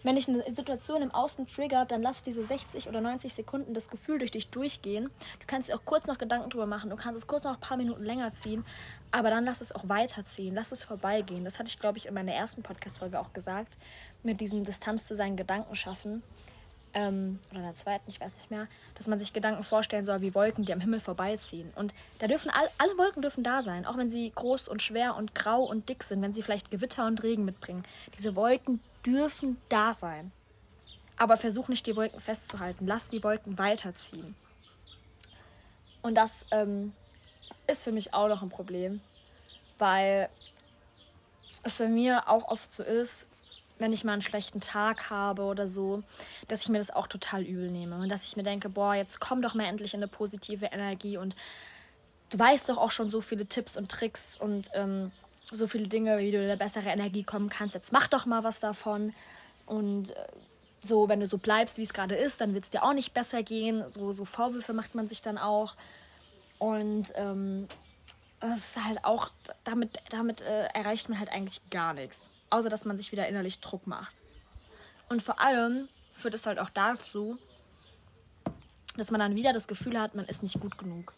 Wenn dich eine Situation im Außen triggert, dann lass diese 60 oder 90 Sekunden das Gefühl durch dich durchgehen. Du kannst dir auch kurz noch Gedanken drüber machen, du kannst es kurz noch ein paar Minuten länger ziehen, aber dann lass es auch weiterziehen, lass es vorbeigehen. Das hatte ich, glaube ich, in meiner ersten Podcast-Folge auch gesagt, mit diesem Distanz zu seinen Gedanken schaffen. Ähm, oder in der zweiten, ich weiß nicht mehr, dass man sich Gedanken vorstellen soll wie Wolken, die am Himmel vorbeiziehen. Und da dürfen all, alle Wolken dürfen da sein, auch wenn sie groß und schwer und grau und dick sind, wenn sie vielleicht Gewitter und Regen mitbringen. Diese Wolken dürfen da sein. Aber versuch nicht, die Wolken festzuhalten. Lass die Wolken weiterziehen. Und das ähm, ist für mich auch noch ein Problem, weil es bei mir auch oft so ist, wenn ich mal einen schlechten Tag habe oder so, dass ich mir das auch total übel nehme und dass ich mir denke, boah, jetzt komm doch mal endlich in eine positive Energie und du weißt doch auch schon so viele Tipps und Tricks und ähm, so viele Dinge, wie du in eine bessere Energie kommen kannst. Jetzt mach doch mal was davon. Und äh, so, wenn du so bleibst, wie es gerade ist, dann wird es dir auch nicht besser gehen. So, so Vorwürfe macht man sich dann auch. Und ähm, ist halt auch, damit, damit äh, erreicht man halt eigentlich gar nichts. Außer dass man sich wieder innerlich Druck macht. Und vor allem führt es halt auch dazu, dass man dann wieder das Gefühl hat, man ist nicht gut genug.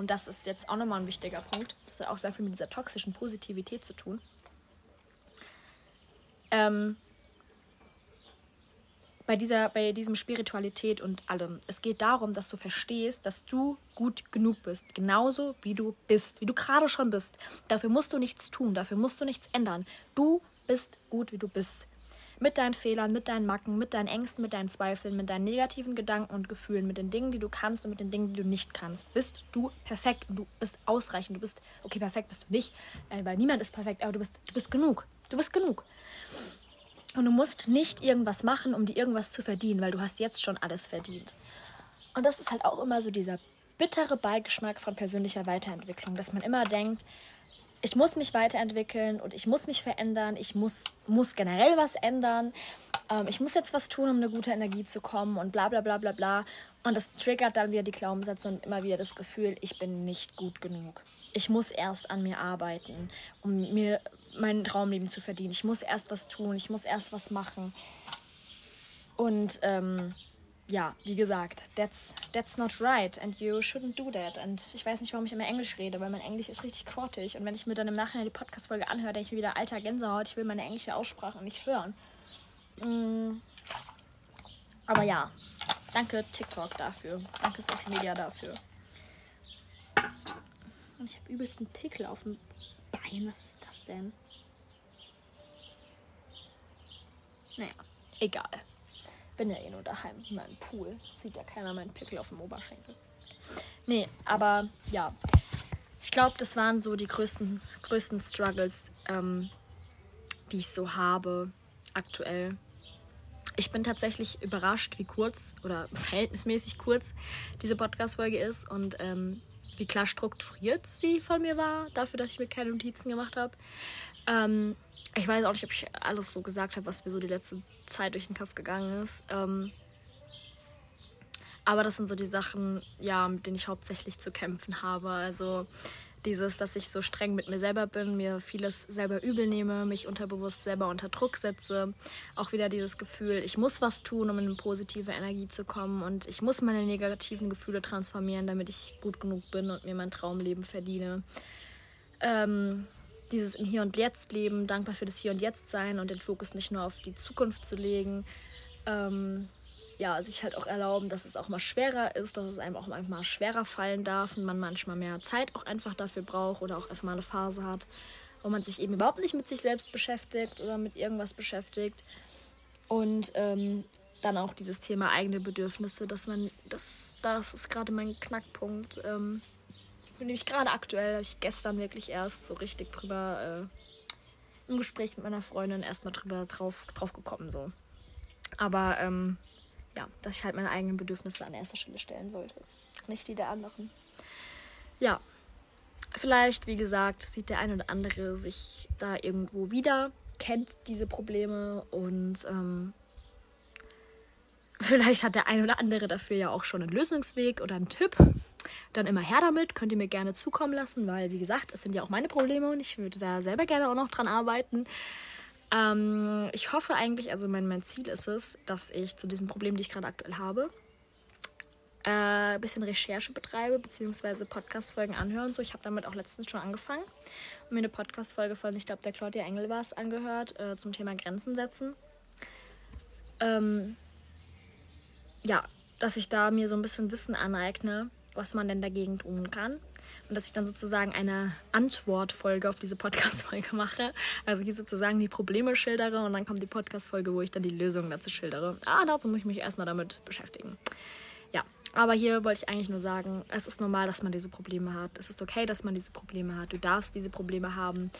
Und das ist jetzt auch nochmal ein wichtiger Punkt. Das hat auch sehr viel mit dieser toxischen Positivität zu tun. Ähm, bei, dieser, bei diesem Spiritualität und allem. Es geht darum, dass du verstehst, dass du gut genug bist. Genauso wie du bist, wie du gerade schon bist. Dafür musst du nichts tun, dafür musst du nichts ändern. Du bist gut, wie du bist mit deinen Fehlern, mit deinen Macken, mit deinen Ängsten, mit deinen Zweifeln, mit deinen negativen Gedanken und Gefühlen, mit den Dingen, die du kannst und mit den Dingen, die du nicht kannst. Bist du perfekt und du bist ausreichend. Du bist, okay, perfekt bist du nicht, äh, weil niemand ist perfekt, aber du bist, du bist genug. Du bist genug. Und du musst nicht irgendwas machen, um dir irgendwas zu verdienen, weil du hast jetzt schon alles verdient. Und das ist halt auch immer so dieser bittere Beigeschmack von persönlicher Weiterentwicklung, dass man immer denkt, ich muss mich weiterentwickeln und ich muss mich verändern. Ich muss, muss generell was ändern. Ähm, ich muss jetzt was tun, um eine gute Energie zu kommen und bla bla bla bla bla. Und das triggert dann wieder die Glaubenssätze und immer wieder das Gefühl, ich bin nicht gut genug. Ich muss erst an mir arbeiten, um mir mein Traumleben zu verdienen. Ich muss erst was tun, ich muss erst was machen. Und ähm, ja, wie gesagt, that's, that's not right and you shouldn't do that. Und ich weiß nicht, warum ich immer Englisch rede, weil mein Englisch ist richtig grottig. Und wenn ich mir dann im Nachhinein die Podcast-Folge anhöre, denke ich mir wieder, alter Gänsehaut, ich will meine englische Aussprache nicht hören. Mm. Aber ja, danke TikTok dafür. Danke Social Media dafür. Und ich habe übelst einen Pickel auf dem Bein. Was ist das denn? Naja, egal bin ja eh nur daheim in meinem Pool. Sieht ja keiner meinen Pickel auf dem Oberschenkel. Nee, aber ja. Ich glaube, das waren so die größten, größten Struggles, ähm, die ich so habe. aktuell. Ich bin tatsächlich überrascht, wie kurz oder verhältnismäßig kurz diese Podcast-Folge ist und ähm, wie klar strukturiert sie von mir war, dafür, dass ich mir keine Notizen gemacht habe. Ähm, ich weiß auch nicht, ob ich alles so gesagt habe, was mir so die letzte Zeit durch den Kopf gegangen ist. Ähm, aber das sind so die Sachen, ja, mit denen ich hauptsächlich zu kämpfen habe. Also dieses, dass ich so streng mit mir selber bin, mir vieles selber übel nehme, mich unterbewusst selber unter Druck setze. Auch wieder dieses Gefühl, ich muss was tun, um in eine positive Energie zu kommen und ich muss meine negativen Gefühle transformieren, damit ich gut genug bin und mir mein Traumleben verdiene. Ähm, dieses im Hier und Jetzt leben, dankbar für das Hier und Jetzt sein und den Fokus nicht nur auf die Zukunft zu legen. Ähm, ja, sich halt auch erlauben, dass es auch mal schwerer ist, dass es einem auch manchmal schwerer fallen darf und man manchmal mehr Zeit auch einfach dafür braucht oder auch einfach mal eine Phase hat, wo man sich eben überhaupt nicht mit sich selbst beschäftigt oder mit irgendwas beschäftigt. Und ähm, dann auch dieses Thema eigene Bedürfnisse, dass man, das, das ist gerade mein Knackpunkt. Ähm, nämlich gerade aktuell, habe ich gestern wirklich erst so richtig drüber äh, im Gespräch mit meiner Freundin erstmal drüber drauf, drauf gekommen. So. Aber ähm, ja, dass ich halt meine eigenen Bedürfnisse an erster Stelle stellen sollte. Nicht die der anderen. Ja. Vielleicht, wie gesagt, sieht der eine oder andere sich da irgendwo wieder, kennt diese Probleme und ähm, vielleicht hat der eine oder andere dafür ja auch schon einen Lösungsweg oder einen Tipp. Dann immer her damit, könnt ihr mir gerne zukommen lassen, weil wie gesagt, es sind ja auch meine Probleme und ich würde da selber gerne auch noch dran arbeiten. Ähm, ich hoffe eigentlich, also mein, mein Ziel ist es, dass ich zu diesen Problemen, die ich gerade aktuell habe, äh, ein bisschen Recherche betreibe, beziehungsweise Podcast-Folgen anhören. und So, ich habe damit auch letztens schon angefangen und mir eine Podcast-Folge von, ich glaube, der Claudia Engel war es, angehört äh, zum Thema Grenzen setzen. Ähm, ja, dass ich da mir so ein bisschen Wissen aneigne, was man denn dagegen tun kann und dass ich dann sozusagen eine Antwortfolge auf diese Podcast-Folge mache. Also hier sozusagen die Probleme schildere und dann kommt die Podcast-Folge, wo ich dann die Lösungen dazu schildere. Ah, dazu muss ich mich erstmal damit beschäftigen. Ja, aber hier wollte ich eigentlich nur sagen, es ist normal, dass man diese Probleme hat. Es ist okay, dass man diese Probleme hat. Du darfst diese Probleme haben.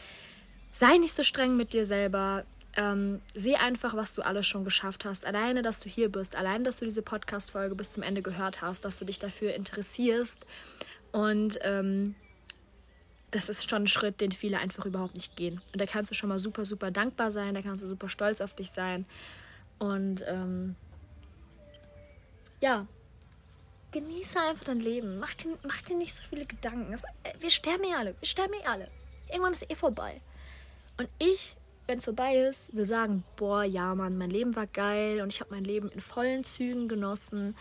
Sei nicht so streng mit dir selber. Ähm, seh einfach, was du alles schon geschafft hast. Alleine, dass du hier bist, alleine, dass du diese Podcast-Folge bis zum Ende gehört hast, dass du dich dafür interessierst und ähm, das ist schon ein Schritt, den viele einfach überhaupt nicht gehen. Und da kannst du schon mal super, super dankbar sein, da kannst du super stolz auf dich sein. Und ähm, ja, genieße einfach dein Leben. Mach dir, mach dir nicht so viele Gedanken. Äh, wir sterben eh alle. Wir sterben eh alle. Irgendwann ist eh vorbei. Und ich, wenn es vorbei ist, will sagen, boah, ja, Mann, mein Leben war geil und ich habe mein Leben in vollen Zügen genossen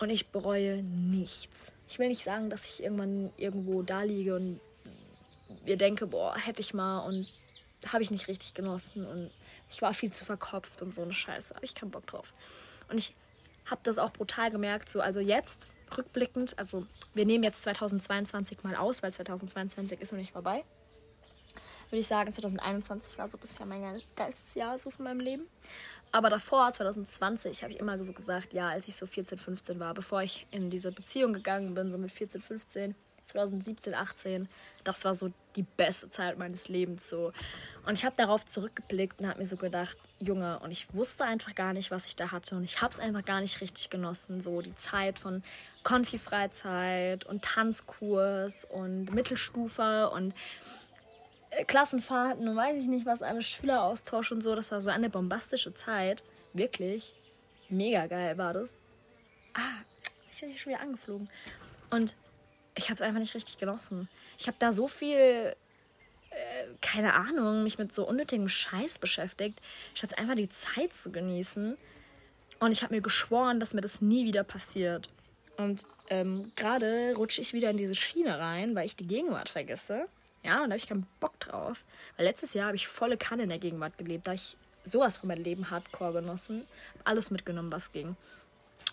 und ich bereue nichts. Ich will nicht sagen, dass ich irgendwann irgendwo da liege und mir denke, boah, hätte ich mal und habe ich nicht richtig genossen und ich war viel zu verkopft und so eine Scheiße. Habe ich keinen Bock drauf. Und ich habe das auch brutal gemerkt, so also jetzt rückblickend, also wir nehmen jetzt 2022 mal aus, weil 2022 ist noch nicht vorbei. Würde ich sagen, 2021 war so bisher mein geilstes Jahr so von meinem Leben. Aber davor, 2020, habe ich immer so gesagt, ja, als ich so 14, 15 war, bevor ich in diese Beziehung gegangen bin, so mit 14, 15, 2017, 18, das war so die beste Zeit meines Lebens so. Und ich habe darauf zurückgeblickt und habe mir so gedacht, Junge, und ich wusste einfach gar nicht, was ich da hatte und ich habe es einfach gar nicht richtig genossen, so die Zeit von Konfi-Freizeit und Tanzkurs und Mittelstufe und Klassenfahrten und weiß ich nicht was, alles Schüleraustausch und so. Das war so eine bombastische Zeit. Wirklich. Mega geil war das. Ah, ich bin hier schon wieder angeflogen. Und ich habe es einfach nicht richtig genossen. Ich habe da so viel, äh, keine Ahnung, mich mit so unnötigem Scheiß beschäftigt, statt einfach die Zeit zu genießen. Und ich habe mir geschworen, dass mir das nie wieder passiert. Und ähm, gerade rutsche ich wieder in diese Schiene rein, weil ich die Gegenwart vergesse. Ja, und da habe ich keinen Bock drauf. Weil letztes Jahr habe ich volle Kanne in der Gegenwart gelebt. Da habe ich sowas von meinem Leben hardcore genossen. Hab alles mitgenommen, was ging.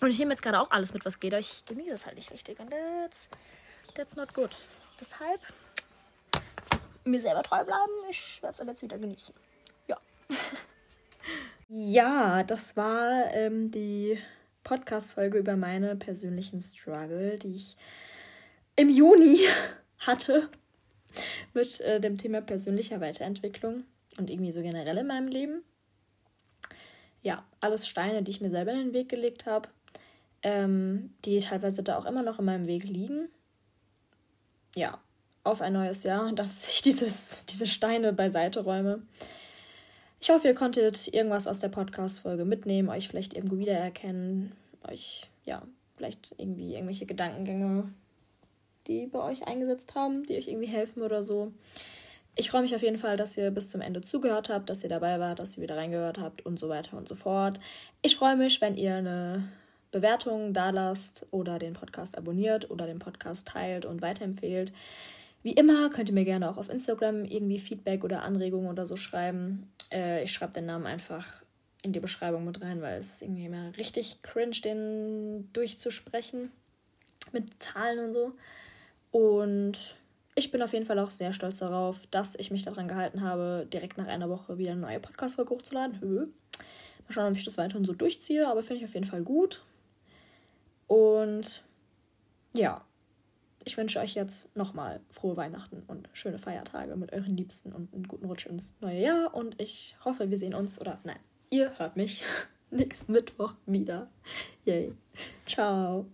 Und ich nehme jetzt gerade auch alles mit, was geht, aber ich genieße es halt nicht richtig. Und that's, that's not good. Deshalb mir selber treu bleiben. Ich werde es aber jetzt wieder genießen. Ja. ja, das war ähm, die Podcast-Folge über meine persönlichen Struggle, die ich im Juni hatte mit äh, dem Thema persönlicher Weiterentwicklung und irgendwie so generell in meinem Leben. ja, alles Steine, die ich mir selber in den Weg gelegt habe, ähm, die teilweise da auch immer noch in meinem Weg liegen. Ja, auf ein neues Jahr, dass ich dieses, diese Steine beiseite räume. Ich hoffe, ihr konntet irgendwas aus der Podcast-Folge mitnehmen, euch vielleicht irgendwo wiedererkennen, euch, ja, vielleicht irgendwie irgendwelche Gedankengänge, die bei euch eingesetzt haben, die euch irgendwie helfen oder so. Ich freue mich auf jeden Fall, dass ihr bis zum Ende zugehört habt, dass ihr dabei wart, dass ihr wieder reingehört habt und so weiter und so fort. Ich freue mich, wenn ihr eine Bewertung da lasst oder den Podcast abonniert oder den Podcast teilt und weiterempfehlt. Wie immer könnt ihr mir gerne auch auf Instagram irgendwie Feedback oder Anregungen oder so schreiben. Äh, ich schreibe den Namen einfach in die Beschreibung mit rein, weil es irgendwie immer richtig cringe, den durchzusprechen mit Zahlen und so. Und ich bin auf jeden Fall auch sehr stolz darauf, dass ich mich daran gehalten habe, direkt nach einer Woche wieder eine neue Podcast-Folge hochzuladen. Höh. Mal schauen, ob ich das weiterhin so durchziehe, aber finde ich auf jeden Fall gut. Und ja, ich wünsche euch jetzt nochmal frohe Weihnachten und schöne Feiertage mit euren Liebsten und einen guten Rutsch ins neue Jahr. Und ich hoffe, wir sehen uns, oder nein, ihr hört mich nächsten Mittwoch wieder. Yay. Ciao.